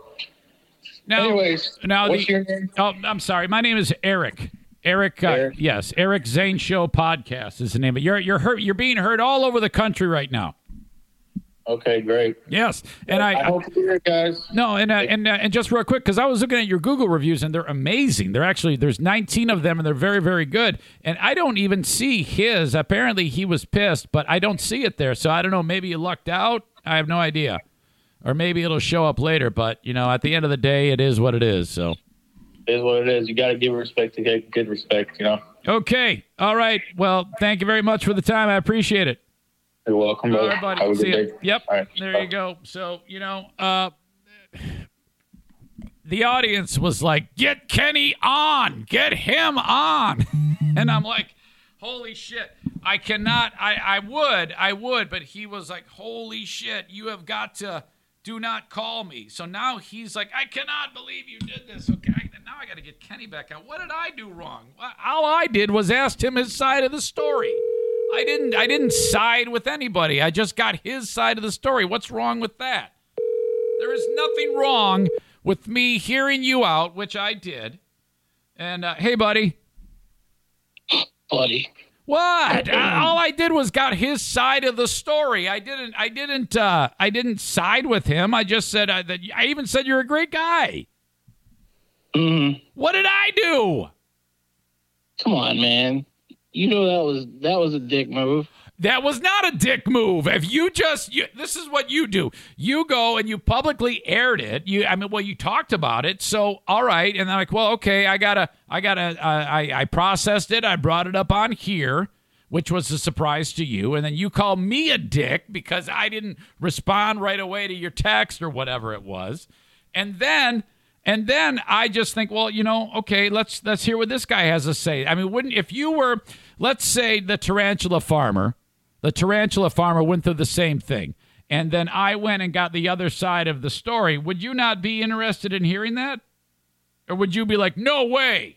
Now, anyways, now what's the, your name? Oh, I'm sorry. My name is Eric. Eric, uh, Eric? yes, Eric Zane Show podcast is the name. But you're you're heard, you're being heard all over the country right now. Okay, great. Yes, and I, I hope to hear it, guys. no, and uh, and uh, and just real quick, because I was looking at your Google reviews and they're amazing. They're actually there's 19 of them and they're very very good. And I don't even see his. Apparently he was pissed, but I don't see it there. So I don't know. Maybe you lucked out. I have no idea, or maybe it'll show up later. But you know, at the end of the day, it is what it is. So. Is what it is. You got to give respect to get good respect. You know. Okay. All right. Well, thank you very much for the time. I appreciate it. You're welcome, All brother. right, buddy. Have a See good day. Yep. All right. There you go. So, you know, uh, the audience was like, get Kenny on, get him on. and I'm like, holy shit. I cannot, I, I would, I would, but he was like, holy shit, you have got to do not call me. So now he's like, I cannot believe you did this. Okay. Now I got to get Kenny back out. What did I do wrong? All I did was asked him his side of the story. I didn't I didn't side with anybody. I just got his side of the story. What's wrong with that? There is nothing wrong with me hearing you out, which I did. And uh, hey, buddy, buddy. What? Uh, all I did was got his side of the story. I didn't. I didn't. Uh, I didn't side with him. I just said uh, that. I even said you're a great guy. Mm, What did I do? come on, man. You know that was that was a dick move. That was not a dick move. If you just, you, this is what you do. You go and you publicly aired it. You, I mean, well, you talked about it. So, all right. And I'm like, well, okay, I gotta, I gotta, uh, I, I processed it. I brought it up on here, which was a surprise to you. And then you call me a dick because I didn't respond right away to your text or whatever it was. And then, and then I just think, well, you know, okay, let's let's hear what this guy has to say. I mean, wouldn't if you were, let's say, the tarantula farmer, the tarantula farmer went through the same thing, and then I went and got the other side of the story. Would you not be interested in hearing that, or would you be like, no way?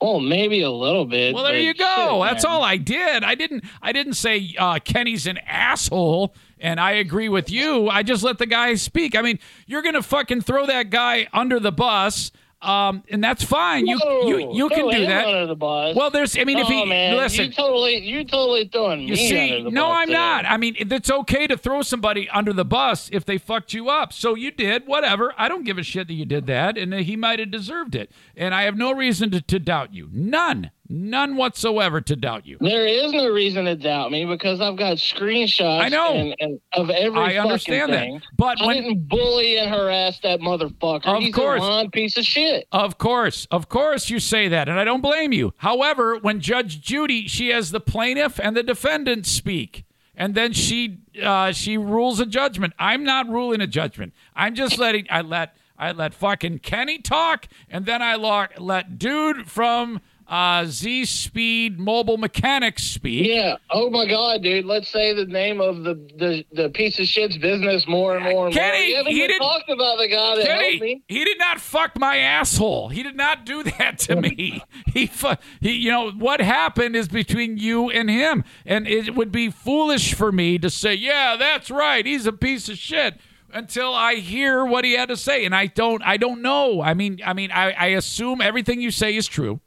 Oh, maybe a little bit. Well, there you go. shit, That's all I did. I didn't. I didn't say uh, Kenny's an asshole, and I agree with you. I just let the guy speak. I mean, you're gonna fucking throw that guy under the bus, um, and that's fine. You Whoa, you you can do that. Under the bus. Well, there's. I mean, if he man, listen. you totally, you totally throwing You me see, under the no, bus I'm today. not. I mean, it's okay to throw somebody under the bus if they fucked you up. So you did, whatever. I don't give a shit that you did that, and he might have deserved it. And I have no reason to, to doubt you. None. None whatsoever to doubt you. There is no reason to doubt me because I've got screenshots. I know. and, and of every. I understand that. But I when- didn't bully and harass that motherfucker. Of He's course. a lying piece of shit. Of course, of course, you say that, and I don't blame you. However, when Judge Judy, she has the plaintiff and the defendant speak, and then she uh, she rules a judgment. I'm not ruling a judgment. I'm just letting I let I let fucking Kenny talk, and then I lock, let dude from uh, Z Speed Mobile Mechanics speak. Yeah. Oh my God, dude. Let's say the name of the the, the piece of shit's business more and more and more. Kenny, We he didn't- talked about the guy that helped me. he did not fuck my asshole. He did not do that to me. He, fu- he, you know, what happened is between you and him, and it would be foolish for me to say, "Yeah, that's right. He's a piece of shit." until I hear what he had to say, and I don't. I don't know. I mean, I mean, I, I assume everything you say is true,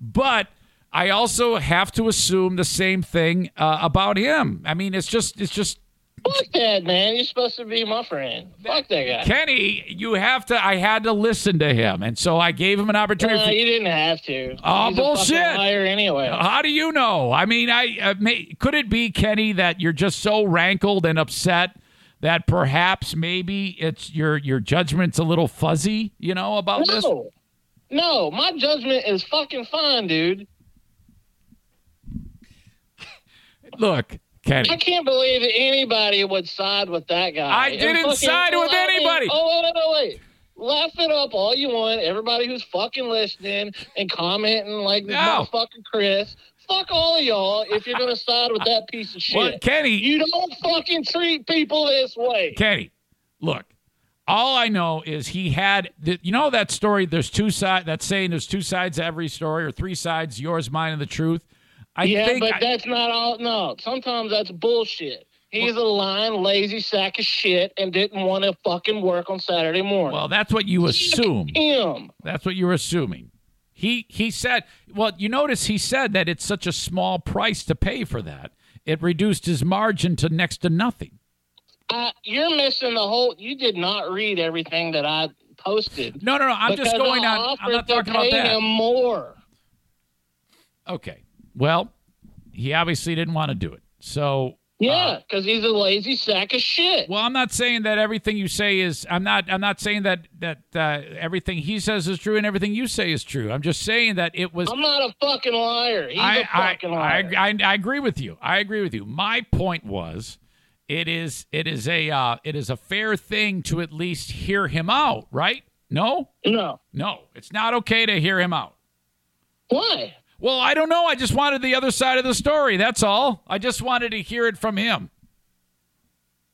but I also have to assume the same thing uh, about him. I mean, it's just, it's just Fuck that, man. You're supposed to be my friend. Fuck that guy. Kenny. You have to. I had to listen to him, and so I gave him an opportunity. No, you didn't have to. Oh, He's bullshit. fucking liar anyway. How do you know? I mean, I uh, may, could it be Kenny that you're just so rankled and upset that perhaps maybe it's your your judgment's a little fuzzy, you know, about this? No. My judgment is fucking fine, dude. Look, Kenny. I can't believe that anybody would side with that guy. I didn't side with laughing- anybody. Oh, wait, wait, wait. Laugh it up all you want. Everybody who's fucking listening and commenting like this No. Chris. Fuck all of y'all if you're gonna side with that piece of shit. Well, Kenny, you don't fucking treat people this way. Kenny, look. All I know is he had, the, you know, that story. There's two sides. That saying, there's two sides to every story, or three sides: yours, mine, and the truth. I yeah, think but I- that's not all. No, sometimes that's bullshit. He's a lying, lazy sack of shit and didn't want to fucking work on Saturday morning. well, that's what you assume. him. That's what you're assuming. He he said, well, you notice he said that it's such a small price to pay for that. It reduced his margin to next to nothing. Uh, you're missing the whole. You did not read everything that I posted. No, no, no. I'm just going on. I'm not talking about that. Him more. Okay. Well, he obviously didn't want to do it. So Yeah, because he's a lazy sack of shit. Well, I'm not saying that everything you say is. I'm not. I'm not saying that that uh, everything he says is true and everything you say is true. I'm just saying that it was. I'm not a fucking liar. He's I, a fucking I, liar. I, I, I agree with you. I agree with you. My point was, it is it is a uh, it is a fair thing to at least hear him out, right? No, no. no, it's not okay to hear him out. Why? Well, I don't know. I just wanted the other side of the story. That's all. I just wanted to hear it from him.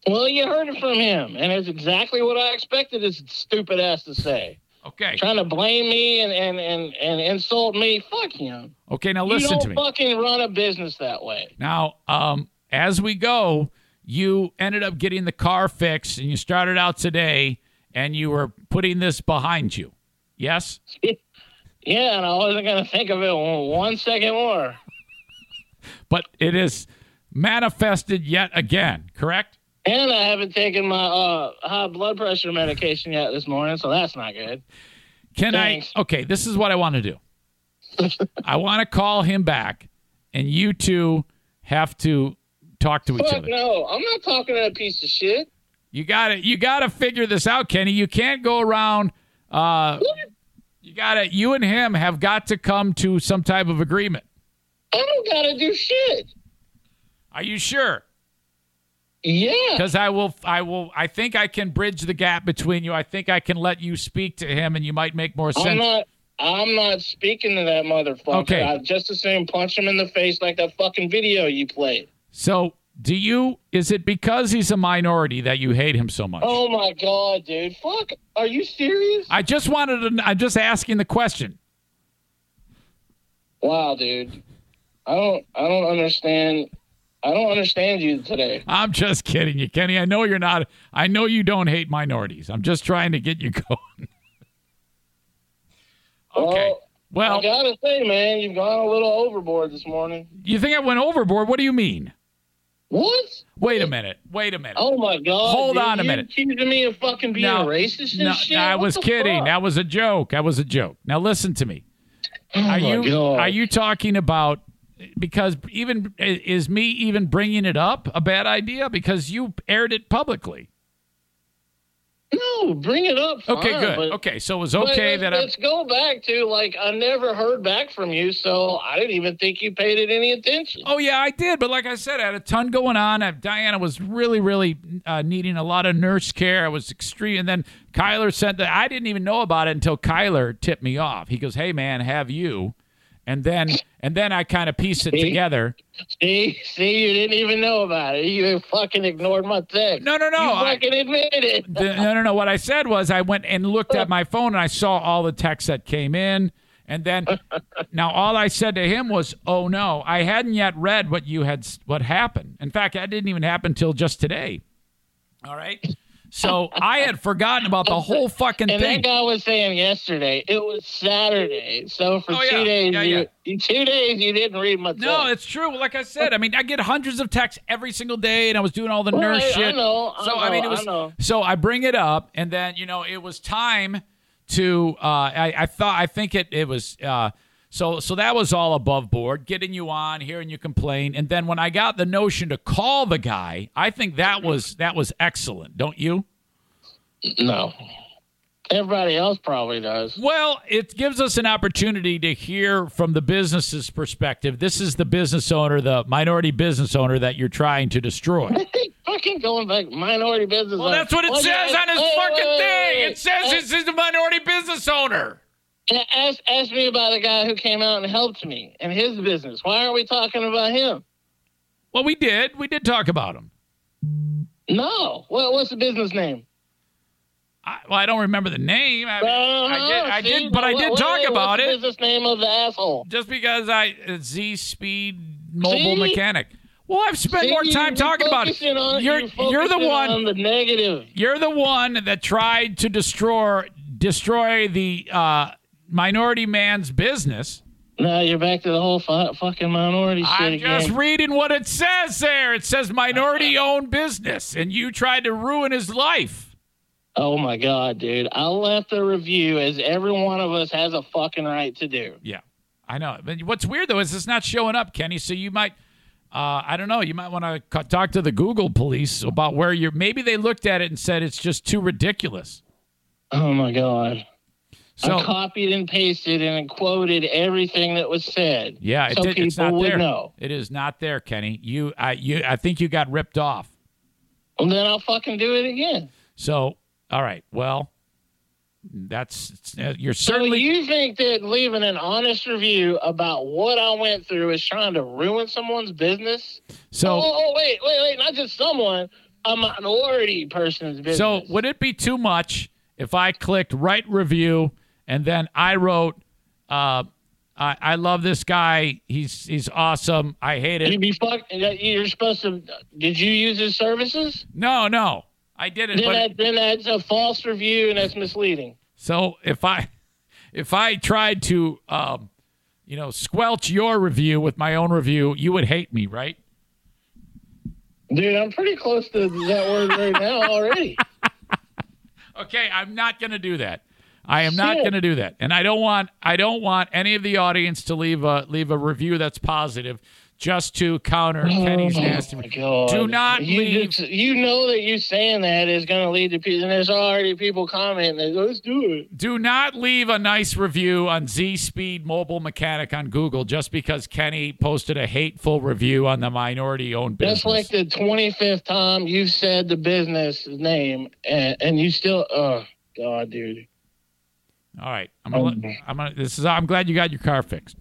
Well, you heard it from him, and it's exactly what I expected his stupid ass to say. Okay. Trying to blame me and and and, and insult me. Fuck him. Okay. Now you listen don't to me. fucking run a business that way. Now, um, as we go, you ended up getting the car fixed, and you started out today, and you were putting this behind you. Yes. Yeah, and I wasn't gonna think of it one one second more. But it is manifested yet again. Correct. And I haven't taken my uh, high blood pressure medication yet this morning, so that's not good. Can Thanks. I? Okay, this is what I want to do. I want to call him back, and you two have to talk to each Fuck other. no, I'm not talking to a piece of shit. You got to You got to figure this out, Kenny. You can't go around. Uh, you got to. You and him have got to come to some type of agreement. I don't gotta do shit. Are you sure? Yeah. Because I will. I will. I think I can bridge the gap between you. I think I can let you speak to him, and you might make more sense. I'm not. I'm not speaking to that motherfucker. Okay. I just as soon punch him in the face like that fucking video you played. So, do you? Is it because he's a minority that you hate him so much? Oh my god, dude! Fuck. Are you serious? I just wanted to. I'm just asking the question. Wow, dude. I don't. I don't understand. I don't understand you today. I'm just kidding you, Kenny. I know you're not. I know you don't hate minorities. I'm just trying to get you going. okay. Well, Well, I gotta say, man, you've gone a little overboard this morning. you think I went overboard? What do you mean? What? Wait a minute. Wait a minute. Oh my god! Hold dude, on a you minute. Accusing me of fucking being No, a racist and no, shit. I What was kidding. fuck? That was a joke. That was a joke. Now listen to me. Oh Are you God. are you talking about because even is me even bringing it up a bad idea because you aired it publicly? No, bring it up. Okay, good. but- okay, so it was okay let's, that I let's go back to like I never heard back from you, so I didn't even think you paid it any attention. Oh yeah, I did. But like I said, I had a ton going on. Uh, Diana was really, really uh, needing a lot of nurse care. I was extreme. And then Kyler sent that. I didn't even know about it until Kyler tipped me off. He goes, "Hey man, have you?" And then and then I kind of pieced it See? together. See, see, you didn't even know about it. You fucking ignored my text. No, no, no. You I- fucking admitted it. No, no, no. What I said was I went and looked at my phone and I saw all the texts that came in. And then now all I said to him was, "Oh no, I hadn't yet read what you had what happened. In fact, that didn't even happen till just today." All right. So I had forgotten about the whole fucking And thing. that guy was saying yesterday it was Saturday. So for Oh, two yeah. days, Yeah, you, yeah. you- two days you didn't read my text. No, it's true. Like I said, I mean, I get hundreds of texts every single day, and I was doing all the Well, nurse I- I shit. know, I so I mean, it was. I. So I bring it up, and then you know, it was time to. Uh, I, I thought. I think it. It was. Uh, so so that was all above board, getting you on, hearing you complain, and then when I got the notion to call the guy, I think that was that was excellent, don't you? no. Everybody else probably does. Well, it gives us an opportunity to hear from the business's perspective. This is the business owner, the minority business owner that you're trying to destroy. fucking going back minority business. Well, that's what it Well, says yeah, on his wait, fucking wait, thing. wait, It says this is the minority business owner. Ask, ask me about the guy who came out and helped me and his business. Why aren't we talking about him? Well, we did. We did talk about him. No. What, what's the business name? I, well, I don't remember the name. I, I did. Uh-huh, I see? did, but I did what- talk what's about the it Business name of the asshole. just because I uh, Z Speed Mobile See? Mechanic. Well, I've spent See, more time talking about it. on- You're you're you're the one. on the negative. You're the one that tried to destroy destroy the uh, minority man's business. No, you're back to the whole fu- fucking minority shit I'm again. just reading what it says there. It says minority owned business, and you tried to ruin his life. oh my god, dude! I left a review as every one of us has a fucking right to do. Yeah, I know. But what's weird though is it's not showing up, Kenny. So you might, uh, I don't know. You might want to talk to the Google police about where you're. Maybe they looked at it and said it's just too ridiculous. Oh my god! So I copied and pasted and quoted everything that was said. yeah, it so people it's not would there. know. It is not there, Kenny. You, I, you, I think you got ripped off. Well, then I'll fucking do it again. So, all right. Well, that's uh, you're So certainly. you think that leaving an honest review about what I went through is trying to ruin someone's business? so, oh, oh, wait, wait, wait! Not just someone, a minority person's business. so would it be too much if I clicked write review and then I wrote, uh, I, I love this guy. He's he's awesome. I hate it. be fuck. You're supposed to. Did you use his services? No, no, I didn't. Then that then that's a false review and that's misleading. so if I if I tried to, um, you know, squelch your review with my own review, you would hate me, right? Dude, I'm pretty close to that word right now already. Okay, I'm not going to do that. I am not going to do that, and I don't want I don't want any of the audience to leave a leave a review that's positive, just to counter oh Kenny's nasty. Oh my God. Do not you leave. just- you know that you saying that is going to lead to people, and there's already people commenting. Let's do it. Do not leave a nice review on Z Speed Mobile Mechanic on Google just because Kenny posted a hateful review on the minority-owned business. That's like the 25th time you've said the business name, and, and you still. Oh God, dude. All right, I'm gonna. Oh, let- I'm gonna. This is. I'm glad you got your car fixed.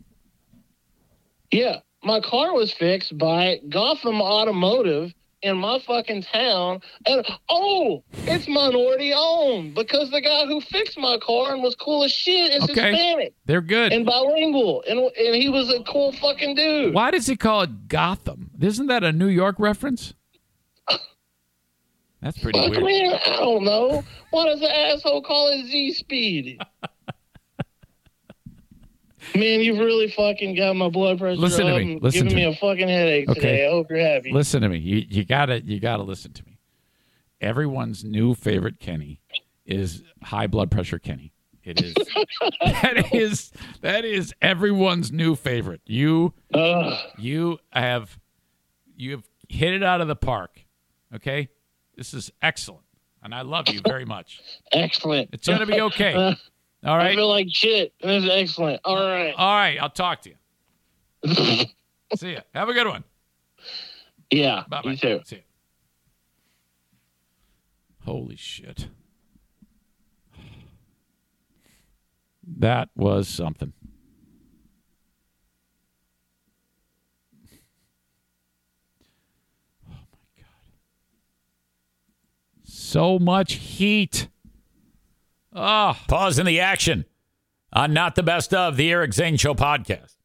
Yeah, my car was fixed by Gotham Automotive in my fucking town, and oh, it's minority owned because the guy who fixed my car and was cool as shit is Okay. Hispanic They're good. and bilingual, and and he was a cool fucking dude. Why does he call it Gotham? Isn't that a New York reference? That's pretty Fuck, weird. man, I don't know. Why does the asshole call it Z Speed? Man, you've really fucking got my blood pressure Listen to up me. Listen giving to me me. a fucking headache Okay. today. I hope you're happy. Listen to me. You you gotta you gotta listen to me. Everyone's new favorite Kenny is high blood pressure Kenny. It is that is that is everyone's new favorite. You you have you have hit it out of the park. Okay? This is excellent. And I love you very much. excellent. It's gonna be okay. All right. I feel like shit. This is excellent. All right. All right, I'll talk to you. See ya. Have a good one. yeah, Bye bye. you too. See ya. Holy shit. That was something. Oh my God. So much heat. Oh, Pause in the action on Not the Best of the Eric Zane Show podcast.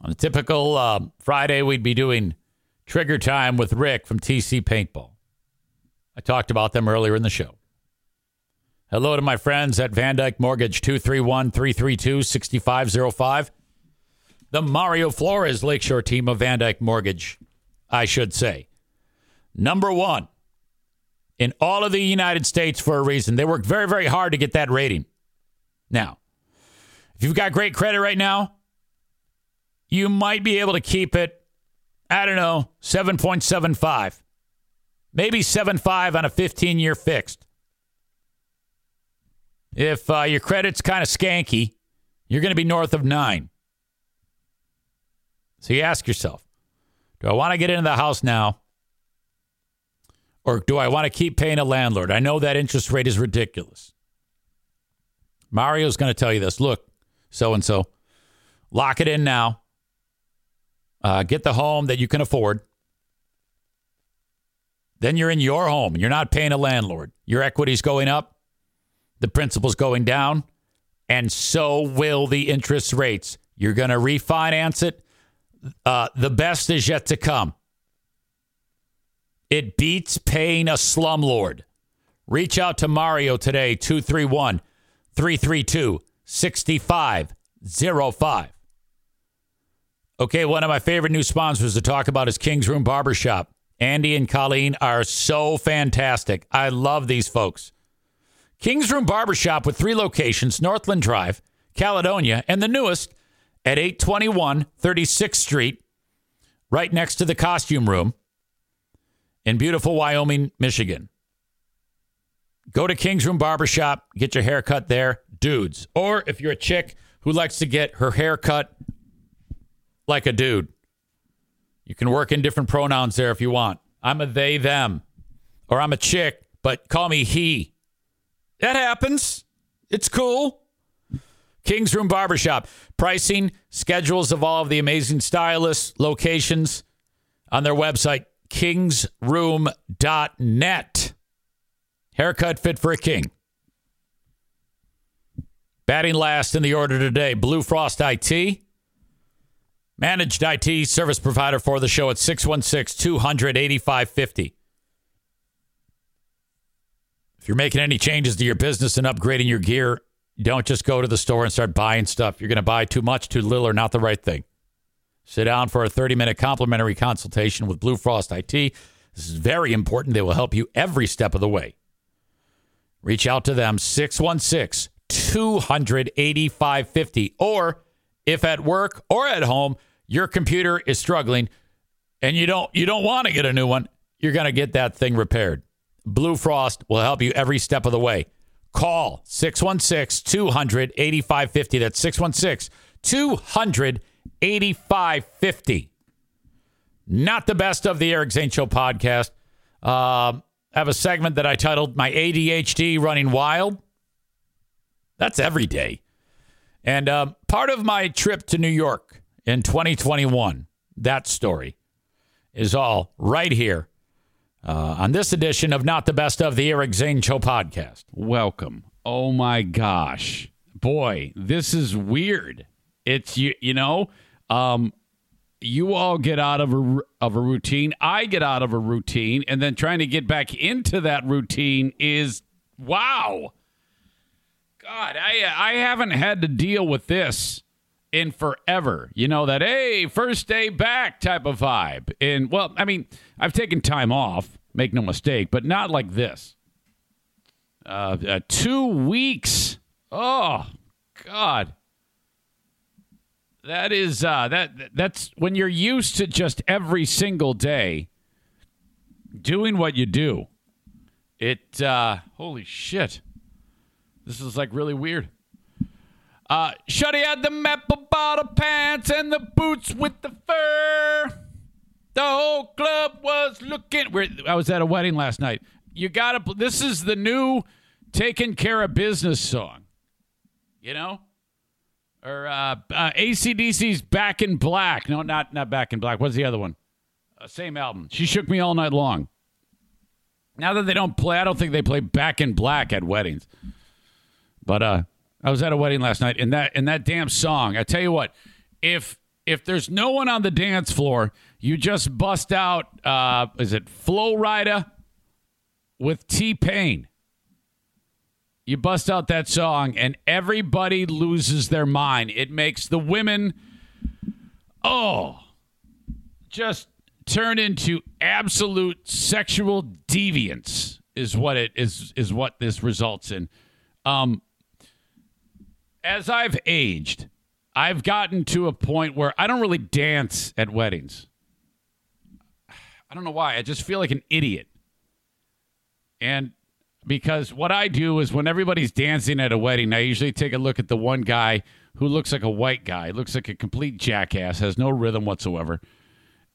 On a typical uh, Friday, we'd be doing trigger time with Rick from TC Paintball. I talked about them earlier in the show. Hello to my friends at VanDyk Mortgage, 231 332 6505. The Mario Flores Lakeshore team of VanDyk Mortgage, I should say. Number one in all of the United States for a reason. They work very, very hard to get that rating. Now, if you've got great credit right now, you might be able to keep it, I don't know, 7.75. Maybe 7.5 on a 15 year fixed. If uh, your credit's kind of skanky, you're going to be north of nine. So you ask yourself, do I want to get into the house now? Or do I want to keep paying a landlord? I know that interest rate is ridiculous. Mario's going to tell you this. Look, so and so, lock it in now. Uh, get the home that you can afford. Then you're in your home you're not paying a landlord. Your equity's going up, the principal's going down, and so will the interest rates. You're going to refinance it uh, the best is yet to come. It beats paying a slumlord. Reach out to Mario today, 231 332 6505. Okay, one of my favorite new sponsors to talk about is King's Room Barbershop. Andy and Colleen are so fantastic. I love these folks. King's Room Barbershop with three locations Northland Drive, Caledonia, and the newest, at 821 36th Street, right next to the costume room in beautiful Wyoming, Michigan. Go to King's Room Barbershop, get your hair cut there, dudes. Or if you're a chick who likes to get her hair cut like a dude, you can work in different pronouns there if you want. I'm a they, them, or I'm a chick, but call me he. That happens. It's cool. King's Room Barbershop. Pricing, schedules of all of the amazing stylists, locations on their website, kingsroom.net. Haircut fit for a king. Batting last in the order today, Blue Frost IT. Managed IT service provider for the show at 616 200 8550. If you're making any changes to your business and upgrading your gear, don't just go to the store and start buying stuff. You're going to buy too much, too little, or not the right thing. Sit down for a 30 minute complimentary consultation with Blue Frost IT. This is very important. They will help you every step of the way. Reach out to them 616 285 50. Or if at work or at home, your computer is struggling and you don't you don't want to get a new one, you're going to get that thing repaired. Blue Frost will help you every step of the way. Call 616 200 8550. That's 616 200 8550. Not the best of the Eric Zane Show podcast. Uh, I have a segment that I titled My ADHD Running Wild. That's every day. And uh, part of my trip to New York in 2021, that story is all right here uh, on this edition of Not the Best of the Eric Zane Show podcast. Welcome. Oh my gosh. Boy, this is weird. It's you you know, um you all get out of a of a routine. I get out of a routine and then trying to get back into that routine is wow. God, I I haven't had to deal with this in forever. You know that hey, first day back type of vibe. And well, I mean, I've taken time off, make no mistake, but not like this. Uh, uh, two weeks. Oh God, that is uh, that that's when you're used to just every single day doing what you do. It uh, holy shit, this is like really weird. Uh, Shuddy had the maple bottle pants and the boots with the fur. The whole club was looking. We're, I was at a wedding last night. You gotta. This is the new "Taking Care of Business" song. You know, or uh, uh, ACDC's "Back in Black." No, not not "Back in Black." What's the other one? Uh, same album. She shook me all night long. Now that they don't play, I don't think they play "Back in Black" at weddings. But uh, I was at a wedding last night, and that and that damn song. I tell you what, if if there's no one on the dance floor, you just bust out. Uh, is it Flo Rida with T Pain. You bust out that song, and everybody loses their mind. It makes the women, oh, just turn into absolute sexual deviance. Is what it is. Is what this results in. Um, as I've aged, I've gotten to a point where I don't really dance at weddings. I don't know why. I just feel like an idiot. And because what I do is when everybody's dancing at a wedding, I usually take a look at the one guy who looks like a white guy, looks like a complete jackass, has no rhythm whatsoever.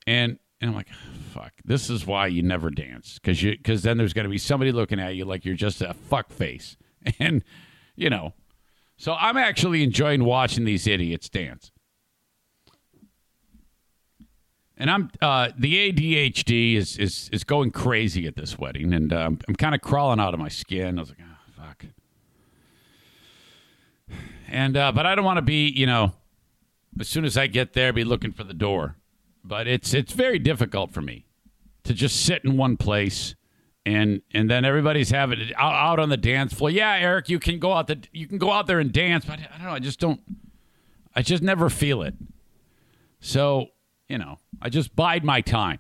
And and I'm like, fuck, this is why you never dance. Cause you cause then there's gonna be somebody looking at you like you're just a fuck face. And, you know. So I'm actually enjoying watching these idiots dance. And I'm uh, the ADHD is, is is going crazy at this wedding, and um, I'm kind of crawling out of my skin. I was like, oh, fuck. And uh, but I don't want to be, you know, as soon as I get there, be looking for the door. But it's it's very difficult for me to just sit in one place, and and then everybody's having it out, out on the dance floor. Yeah, Eric, you can go out the you can go out there and dance, but I don't know. I just don't. I just never feel it. So you know, I just bide my time.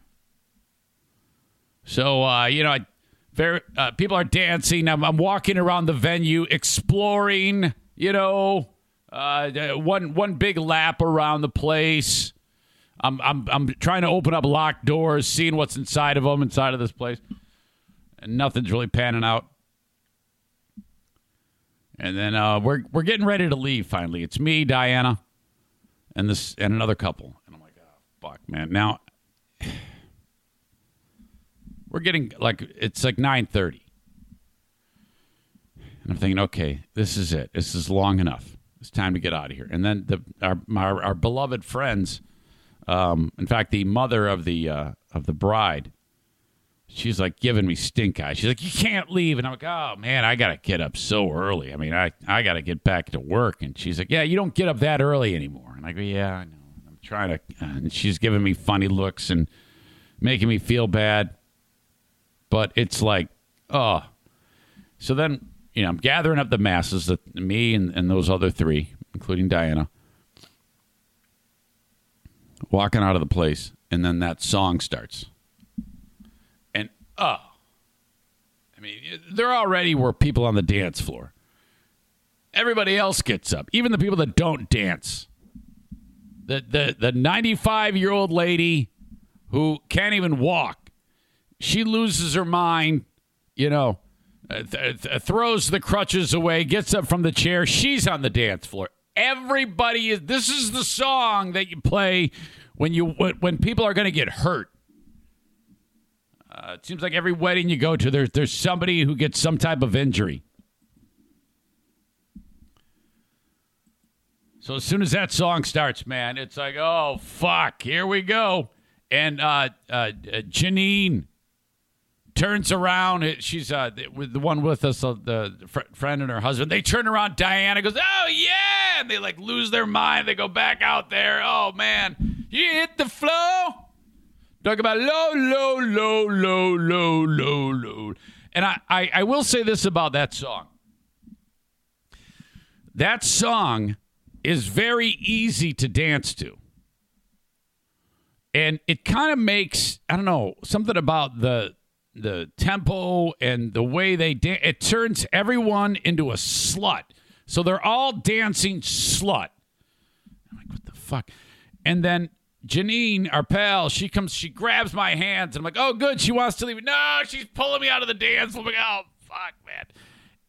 So, uh, you know, I, very, uh, people are dancing. I'm, I'm, walking around the venue, exploring. You know, uh, one one big lap around the place. I'm I'm I'm trying to open up locked doors, seeing what's inside of them, inside of this place, and nothing's really panning out. And then uh, we're we're getting ready to leave. Finally, it's me, Diana, and this and another couple fuck, man. Now we're getting like it's like nine thirty, and I'm thinking, okay, this is it. This is long enough. It's time to get out of here. And then the our our, our beloved friends, um, in fact, the mother of the uh, of the bride, she's like giving me stink eye. She's like, "You can't leave," and I'm like, "Oh man, I gotta get up so early. I mean, I I gotta get back to work." And she's like, "Yeah, you don't get up that early anymore." And I go, "Yeah, I know." Trying to, uh, and she's giving me funny looks and making me feel bad. But it's like, oh. So then, you know, I'm gathering up the masses, that me and, and those other three, including Diana, walking out of the place, and then that song starts. And, oh. I mean, there already were people on the dance floor. Everybody else gets up, even the people that don't dance the the the 95 year old lady who can't even walk. She loses her mind, you know, th- th- throws the crutches away, gets up from the chair. She's on the dance floor. Everybody is. This is the song that you play when you when people are going to get hurt. Uh, it seems like every wedding you go to, there's there's somebody who gets some type of injury. So as soon as that song starts, man, it's like, oh fuck, here we go. And uh, uh, Janine turns around. She's uh, the one with us, uh, the fr- friend and her husband. They turn around. Diana goes, "Oh yeah!" And they like lose their mind. They go back out there. Oh man, you hit the flow. Talk about low, low, low, low, low, low, low. And I, I, I will say this about that song. That song is very easy to dance to. And it kind of makes, I don't know, something about the the tempo and the way they dance. It turns everyone into a slut. So they're all dancing slut. I'm like, what the fuck? And then Janine, our pal, she comes, she grabs my hands, and I'm like, oh, good, she wants to leave. No, she's pulling me out of the dance. I'm like, oh, fuck, man.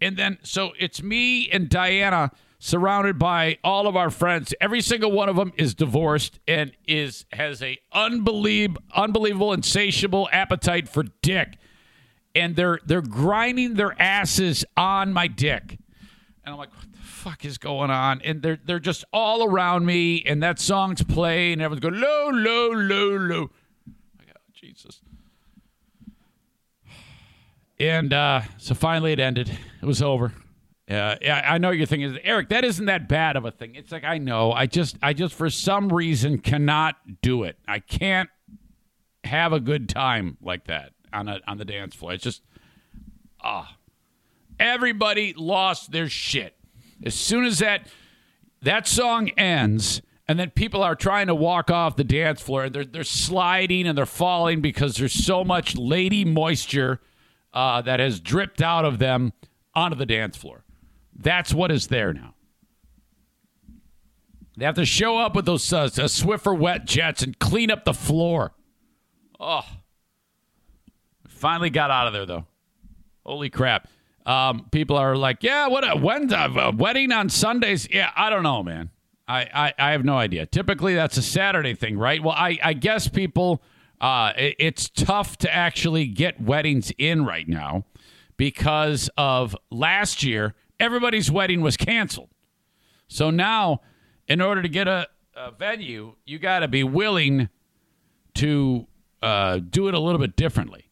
And then, so it's me and Diana surrounded by all of our friends. Every single one of them is divorced and is has a unbelievable, unbelievable, insatiable appetite for dick, and they're they're grinding their asses on my dick, and I'm like, what the fuck is going on? And they're they're just all around me, and that song's playing, and everyone's going low, low, low, low. Like, oh, Jesus. And uh, so finally it ended. It was over. Uh, I know your thing is Eric, that isn't that bad of a thing. It's like I know. I just, I just for some reason cannot do it. I can't have a good time like that on a on the dance floor. It's just, Ah, everybody lost their shit as soon as that that song ends. And then people are trying to walk off the dance floor. They're they're sliding and they're falling because there's so much lady moisture uh, that has dripped out of them onto the dance floor. That's what is there now. They have to show up with those uh, Swiffer wet jets and clean up the floor. Oh, finally got out of there though. Holy crap! Um, people are like, "Yeah, what? A, a, a wedding on Sundays?" Yeah, I don't know, man. I, I, I have no idea. Typically, that's a Saturday thing, right? Well, I, I guess people, uh, it, it's tough to actually get weddings in right now because of last year, everybody's wedding was canceled. So now, in order to get a, a venue, you got to be willing to uh, do it a little bit differently.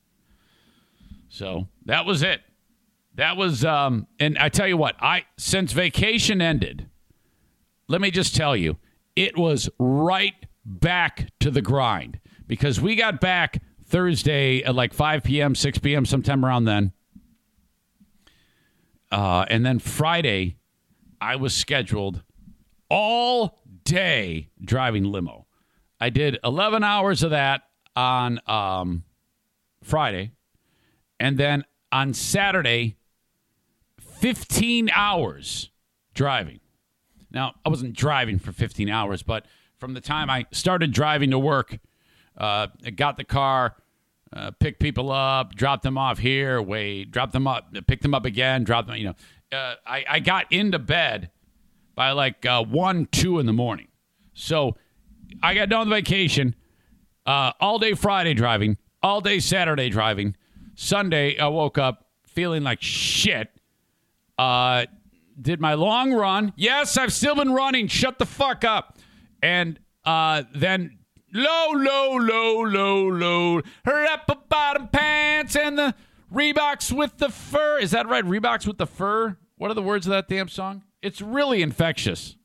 So that was it. That was, um, and I tell you what, I since vacation ended, let me just tell you, it was right back to the grind because we got back Thursday at like 5 p.m., 6 p.m., sometime around then. Uh, and then Friday, I was scheduled all day driving limo. I did 11 hours of that on um, Friday. And then on Saturday, 15 hours driving. Now, I wasn't driving for 15 hours, but from the time I started driving to work, uh, I got the car, uh, picked people up, drop them off here, wait, drop them up, pick them up again, drop them, you know. Uh, I, I got into bed by like uh, 1, 2 in the morning. So I got done with vacation, uh, all day Friday driving, all day Saturday driving. Sunday, I woke up feeling like shit. Uh, did my long run. Yes, I've still been running. Shut the fuck up. And uh, then low, low, low, low, low. Rapper bottom pants and the Reeboks with the fur. Is that right? Reeboks with the fur? What are the words of that damn song? It's really infectious.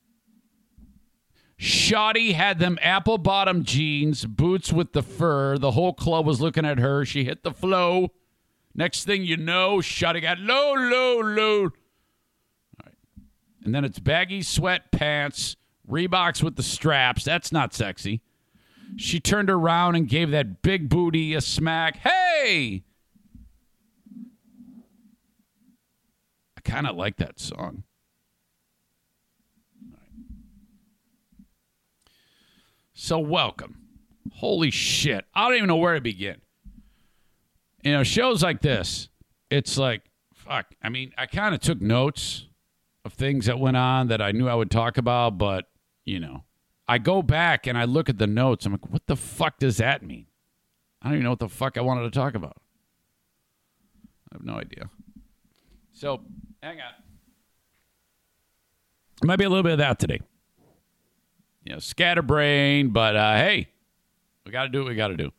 Shoddy had them apple bottom jeans, boots with the fur. The whole club was looking at her. She hit the flow. Next thing you know, Shoddy got low, low, low. All right. And then it's baggy sweatpants, Reeboks with the straps. That's not sexy. She turned around and gave that big booty a smack. Hey! I kind of like that song. So, welcome. Holy shit. I don't even know where to begin. You know, shows like this, it's like, fuck. I mean, I kind of took notes of things that went on that I knew I would talk about, but you know, I go back and I look at the notes. I'm like, what the fuck does that mean? I don't even know what the fuck I wanted to talk about. I have no idea. So, hang on. Might be a little bit of that today. You know, scatterbrain, but uh, hey, we got to do what we got to do.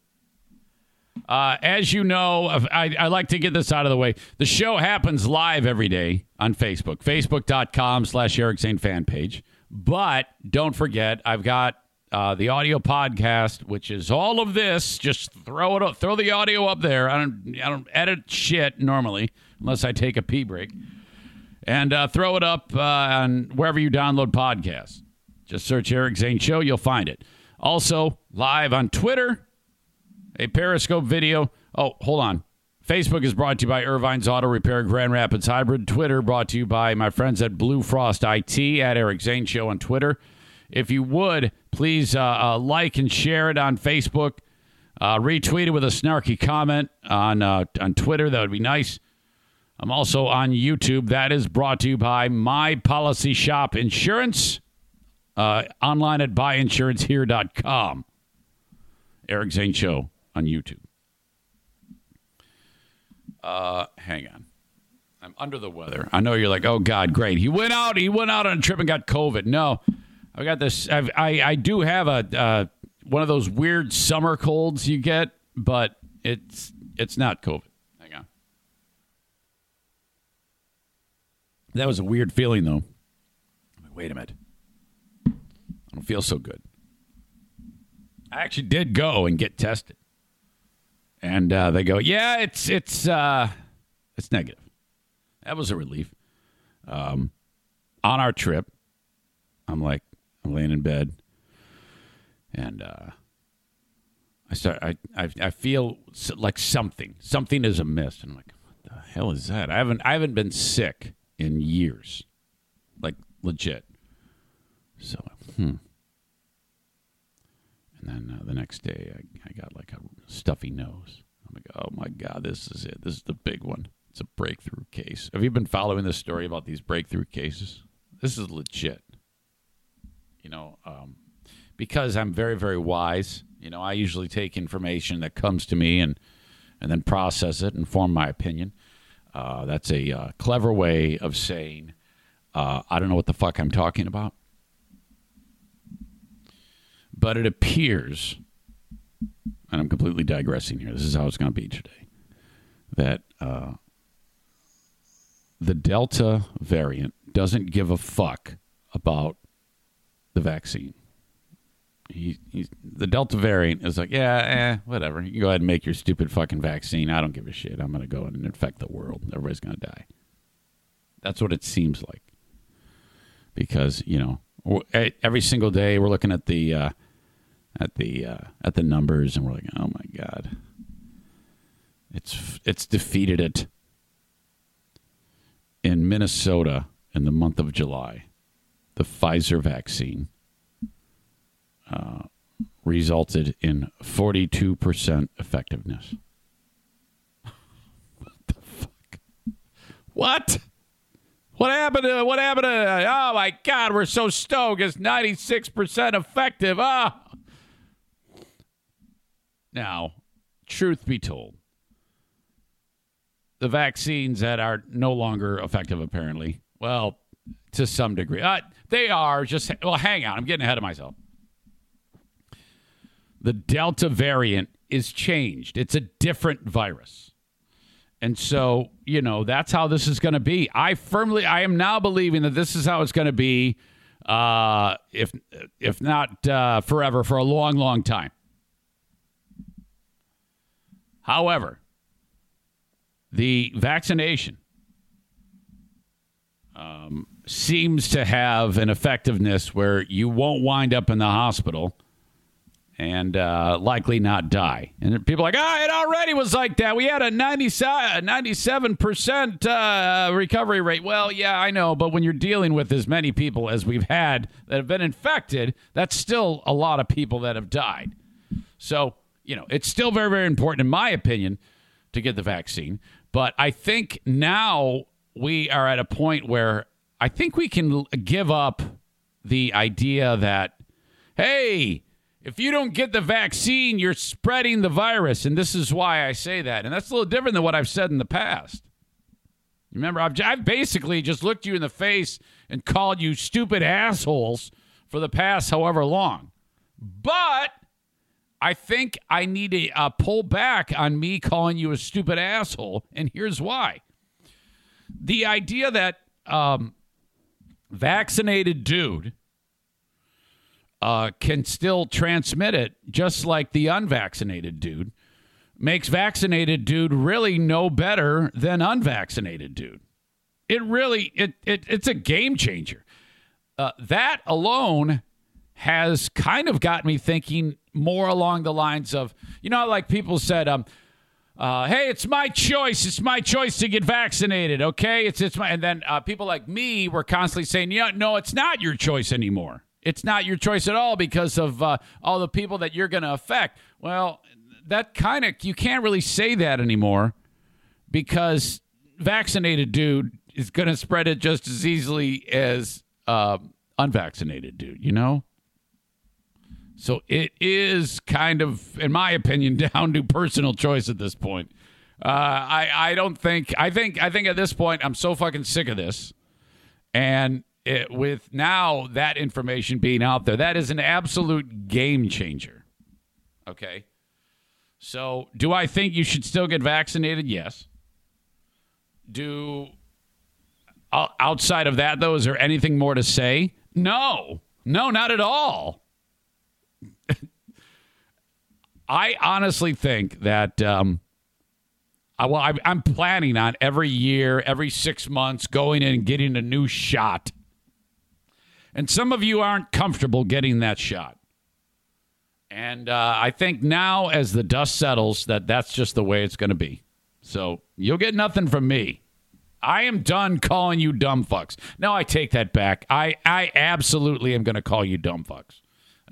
Uh, as you know, I, I, like to get this out of the way. The show happens live every day on Facebook, facebook.com slash Eric Zane fan page. But don't forget, I've got uh, the audio podcast, which is all of this. Just throw it up, throw the audio up there. I don't, I don't edit shit normally unless I take a pee break. And uh, throw it up uh, on wherever you download podcasts. Just search Eric Zane Show, you'll find it. Also, live on Twitter a Periscope video. Oh, hold on. Facebook is brought to you by Ervine's Auto Repair Grand Rapids Hybrid. Twitter brought to you by my friends at Blue Frost IT at Eric Zane Show on Twitter. If you would, please uh, uh, like and share it on Facebook. Uh, retweet it with a snarky comment on uh, on Twitter. That would be nice. I'm also on YouTube. That is brought to you by My Policy Shop Insurance. Uh, online at buyinsurancehere.com. Eric Zane Show on YouTube. Uh, hang on. I'm under the weather. I know you're like, oh God, great. He went out. He went out on a trip and got COVID. No, I got this. I've, i I do have a uh, one of those weird summer colds you get, but it's it's not COVID. Hang on. That was a weird feeling though. Wait a minute. I don't feel so good. I actually did go and get tested and uh, they go, "Yeah, it's it's uh, It's negative. That was a relief. Um, on our trip, I'm like, I'm laying in bed, and uh, I start, I, I, I feel like something, something is amiss, and I'm like, what the hell is that? I haven't, I haven't been sick in years, like legit. So, hmm. And then uh, the next day, I, I got like a stuffy nose. I'm like, oh my God, this is it. This is the big one. It's a breakthrough case. Have you been following this story about these breakthrough cases? This is legit. You know, um, because I'm very, very wise. You know, I usually take information that comes to me and and then process it and form my opinion. Uh, that's a uh, clever way of saying uh, I don't know what the fuck I'm talking about. But it appears, and I'm completely digressing here. This is how it's going to be today. That uh, the Delta variant doesn't give a fuck about the vaccine. He, he's, the Delta variant is like, yeah, eh, whatever. You go ahead and make your stupid fucking vaccine. I don't give a shit. I'm going to go and infect the world. Everybody's going to die. That's what it seems like. Because you know, every single day we're looking at the uh, at the uh, at the numbers, and we're like, oh my god, it's it's defeated it in Minnesota in the month of July. The Pfizer vaccine uh, resulted in 42% effectiveness. what the fuck? What? What happened to what happened to oh my god, we're so stoked. It's 96% effective. Ah. Now, truth be told, the vaccines that are no longer effective apparently. Well, to some degree. Uh, they are just well, hang on. I'm getting ahead of myself the Delta variant is changed. It's a different virus. And so, you know, that's how this is going to be. I firmly, I am now believing that this is how it's going to be, uh, if if not uh, forever, for a long, long time. However, the vaccination um, seems to have an effectiveness where you won't wind up in the hospital and uh, likely not die. And people are like, ah, it already was like that. We had a 97% uh, recovery rate. Well, yeah, I know. But when you're dealing with as many people as we've had that have been infected, that's still a lot of people that have died. So, you know, it's still very, very important, in my opinion, to get the vaccine. But I think now we are at a point where I think we can give up the idea that, hey, if you don't get the vaccine, you're spreading the virus. And this is why I say that. And that's a little different than what I've said in the past. Remember, I've, I've basically just looked you in the face and called you stupid assholes for the past however long. But I think I need to uh, pull back on me calling you a stupid asshole. And here's why the idea that um, vaccinated dude uh, can still transmit it just like the unvaccinated dude makes vaccinated dude really no better than unvaccinated dude it really it, it it's a game changer uh, that alone has kind of got me thinking more along the lines of you know like people said um uh, hey, it's my choice. It's my choice to get vaccinated. Okay, it's it's my. And then uh, people like me were constantly saying, "Yeah, no, it's not your choice anymore." it's not your choice at all because of uh, all the people that you're going to affect. Well, that kind of, you can't really say that anymore because vaccinated dude is going to spread it just as easily as uh, unvaccinated dude, you know? So it is kind of, in my opinion, down to personal choice at this point. Uh, I I don't think I think I think at this point I'm so fucking sick of this, and it, with now that information being out there, that is an absolute game changer. Okay. So, do I think you should still get vaccinated? Yes. Do outside of that though, is there anything more to say? No. No, not at all. I honestly think that um, I, well, I, I'm planning on every year, every six months, going in and getting a new shot. And some of you aren't comfortable getting that shot. And uh, I think now, as the dust settles, that that's just the way it's going to be. So you'll get nothing from me. I am done calling you dumb fucks. No, I take that back. I, I absolutely am going to call you dumb fucks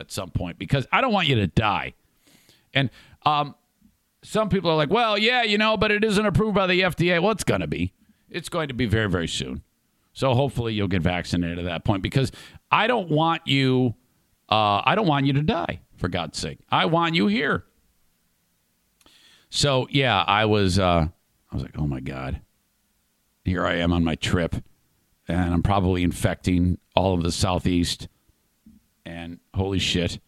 at some point because I don't want you to die. And um, some people are like, well, yeah, you know, but it isn't approved by the FDA. Well, it's going to be. It's going to be very, very soon. So hopefully you'll get vaccinated at that point because I don't want you. Uh, I don't want you to die. For God's sake, I want you here. So yeah, I was. Uh, I was like, oh my god, here I am on my trip, and I'm probably infecting all of the southeast. And holy shit.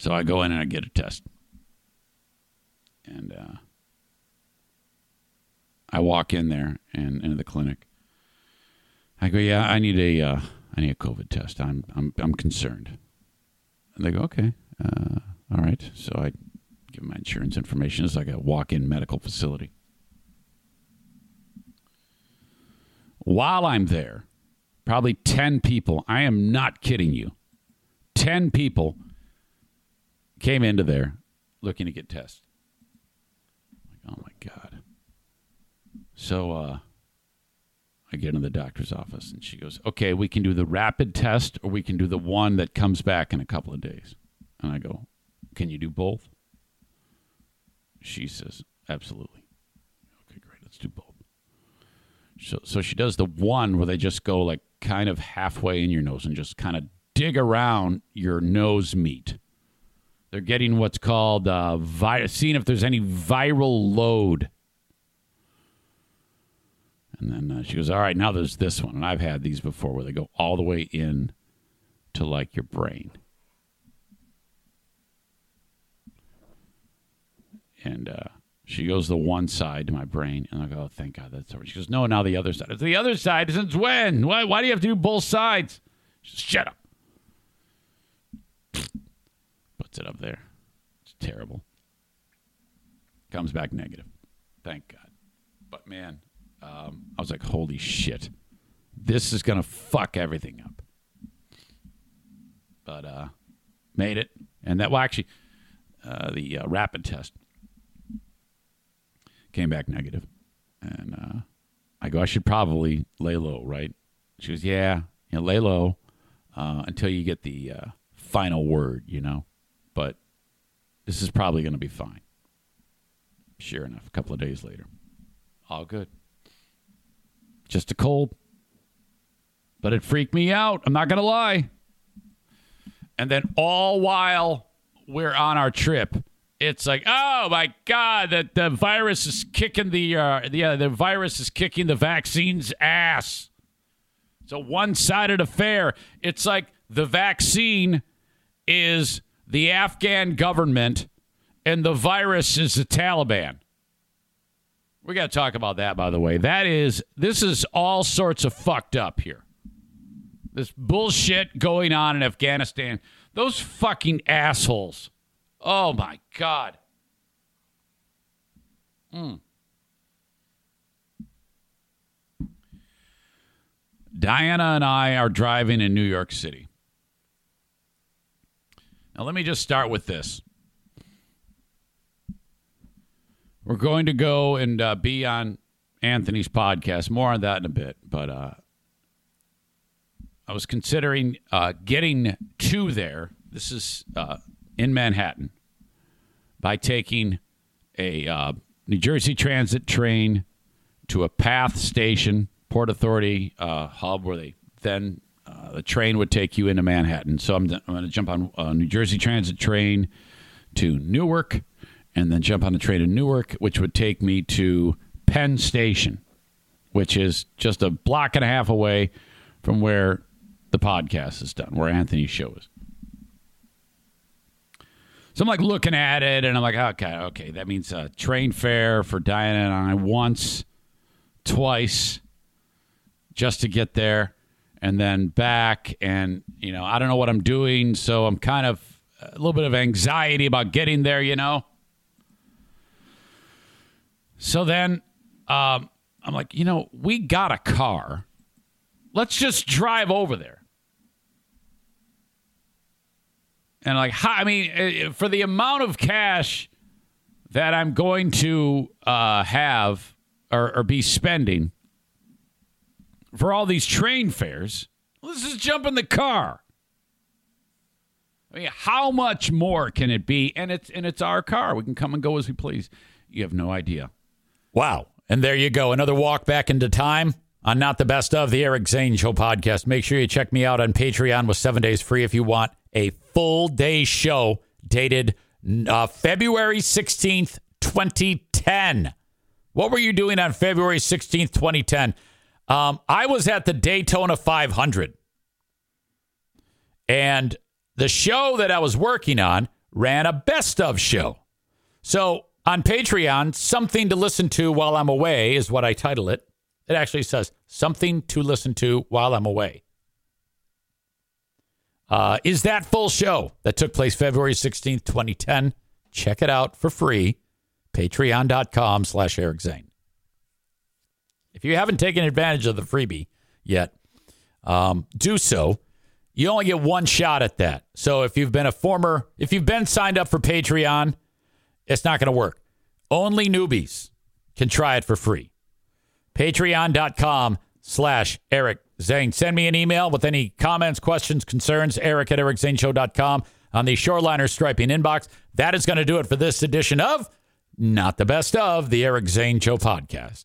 So I go in and I get a test. And uh, I walk in there and into the clinic. I go, yeah, I need a, uh, I need a COVID test. I'm, I'm, I'm concerned. And they go, okay, uh, all right. So I give my insurance information. It's like a walk-in medical facility. While I'm there, probably ten people. I am not kidding you. Ten people came into there looking to get tested. Like, oh my god. So uh, I get in the doctor's office and she goes, "Okay, we can do the rapid test or we can do the one that comes back in a couple of days." And I go, "Can you do both?" She says, "Absolutely." Okay, great. Let's do both. So, so she does the one where they just go like kind of halfway in your nose and just kind of dig around your nose meat. They're getting what's called uh, vi- seeing if there's any viral load. And then uh, she goes, "All right, now there's this one, and I've had these before where they go all the way in to like your brain." And uh, she goes the one side to my brain, and I go, oh, "Thank God that's over." She goes, "No, now the other side." It's the other side since when? Why? Why do you have to do both sides? She says, Shut up. Puts it up there. It's terrible. Comes back negative. Thank God. But man, um, I was like, "Holy shit, this is gonna fuck everything up." But uh, made it, and that well, actually, uh, the uh, rapid test came back negative. And uh, I go, I should probably lay low, right? She goes, Yeah, you know, lay low uh, until you get the uh, final word, you know. This is probably going to be fine. Sure enough, a couple of days later, all good. Just a cold. But it freaked me out. I'm not going to lie. And then all while we're on our trip, it's like, oh my god, that the virus is kicking the uh, the uh, the virus is kicking the vaccine's ass. It's a one-sided affair. It's like the vaccine is the Afghan government and the virus is the Taliban. We got to talk about that by the way. That is this is all sorts of fucked up here. This bullshit going on in Afghanistan. Those fucking assholes Oh my God. Mm. Diana and I are driving in New York City. Now, let me just start with this. We're going to go and uh, be on Anthony's podcast. More on that in a bit. But uh, I was considering uh, getting to there. This is uh, in Manhattan by taking a uh, New Jersey Transit train to a PATH station, Port Authority uh, hub, where they then uh, the train would take you into Manhattan. So I'm, I'm going to jump on a New Jersey Transit train to Newark, and then jump on the train to Newark, which would take me to Penn Station, which is just a block and a half away from where the podcast is done, where Anthony's show is. So I'm like looking at it and I'm like, okay, okay, that means a train fare for Diana and I once, twice, just to get there and then back. And, you know, I don't know what I'm doing. So I'm kind of a little bit of anxiety about getting there, you know. So then um, I'm like, you know, we got a car. Let's just drive over there. And like, I mean, eh, for the amount of cash that I'm going to uh, have or, or be spending for all these train fares, let's just jump in the car. I mean, how much more can it be? And it's and it's our car. We can come and go as we please. You have no idea. Wow. And there you go. Another walk back into time on Not the Best of the Eric Zane Show podcast. Make sure you check me out on Patreon with seven days free if you want a full day show dated uh, February 16th, 2010. What were you doing on February 16th, 2010? Um, I was at the Daytona 500. And the show that I was working on ran a best of show. So on Patreon, something to listen to while I'm away is what I title it. It actually says something to listen to while I'm away. Uh, is that full show that took place February 16th, 2010? Check it out for free. Patreon.com slash Eric Zane. If you haven't taken advantage of the freebie yet, um, do so. You only get one shot at that. So if you've been a former, if you've been signed up for Patreon, it's not going to work. Only newbies can try it for free. Patreon.com slash Eric Zane. Send me an email with any comments, questions, concerns, eric at ericzaneshow.com on the Shoreliner Striping inbox. That is going to do it for this edition of Not the Best of the Eric Zane Show podcast.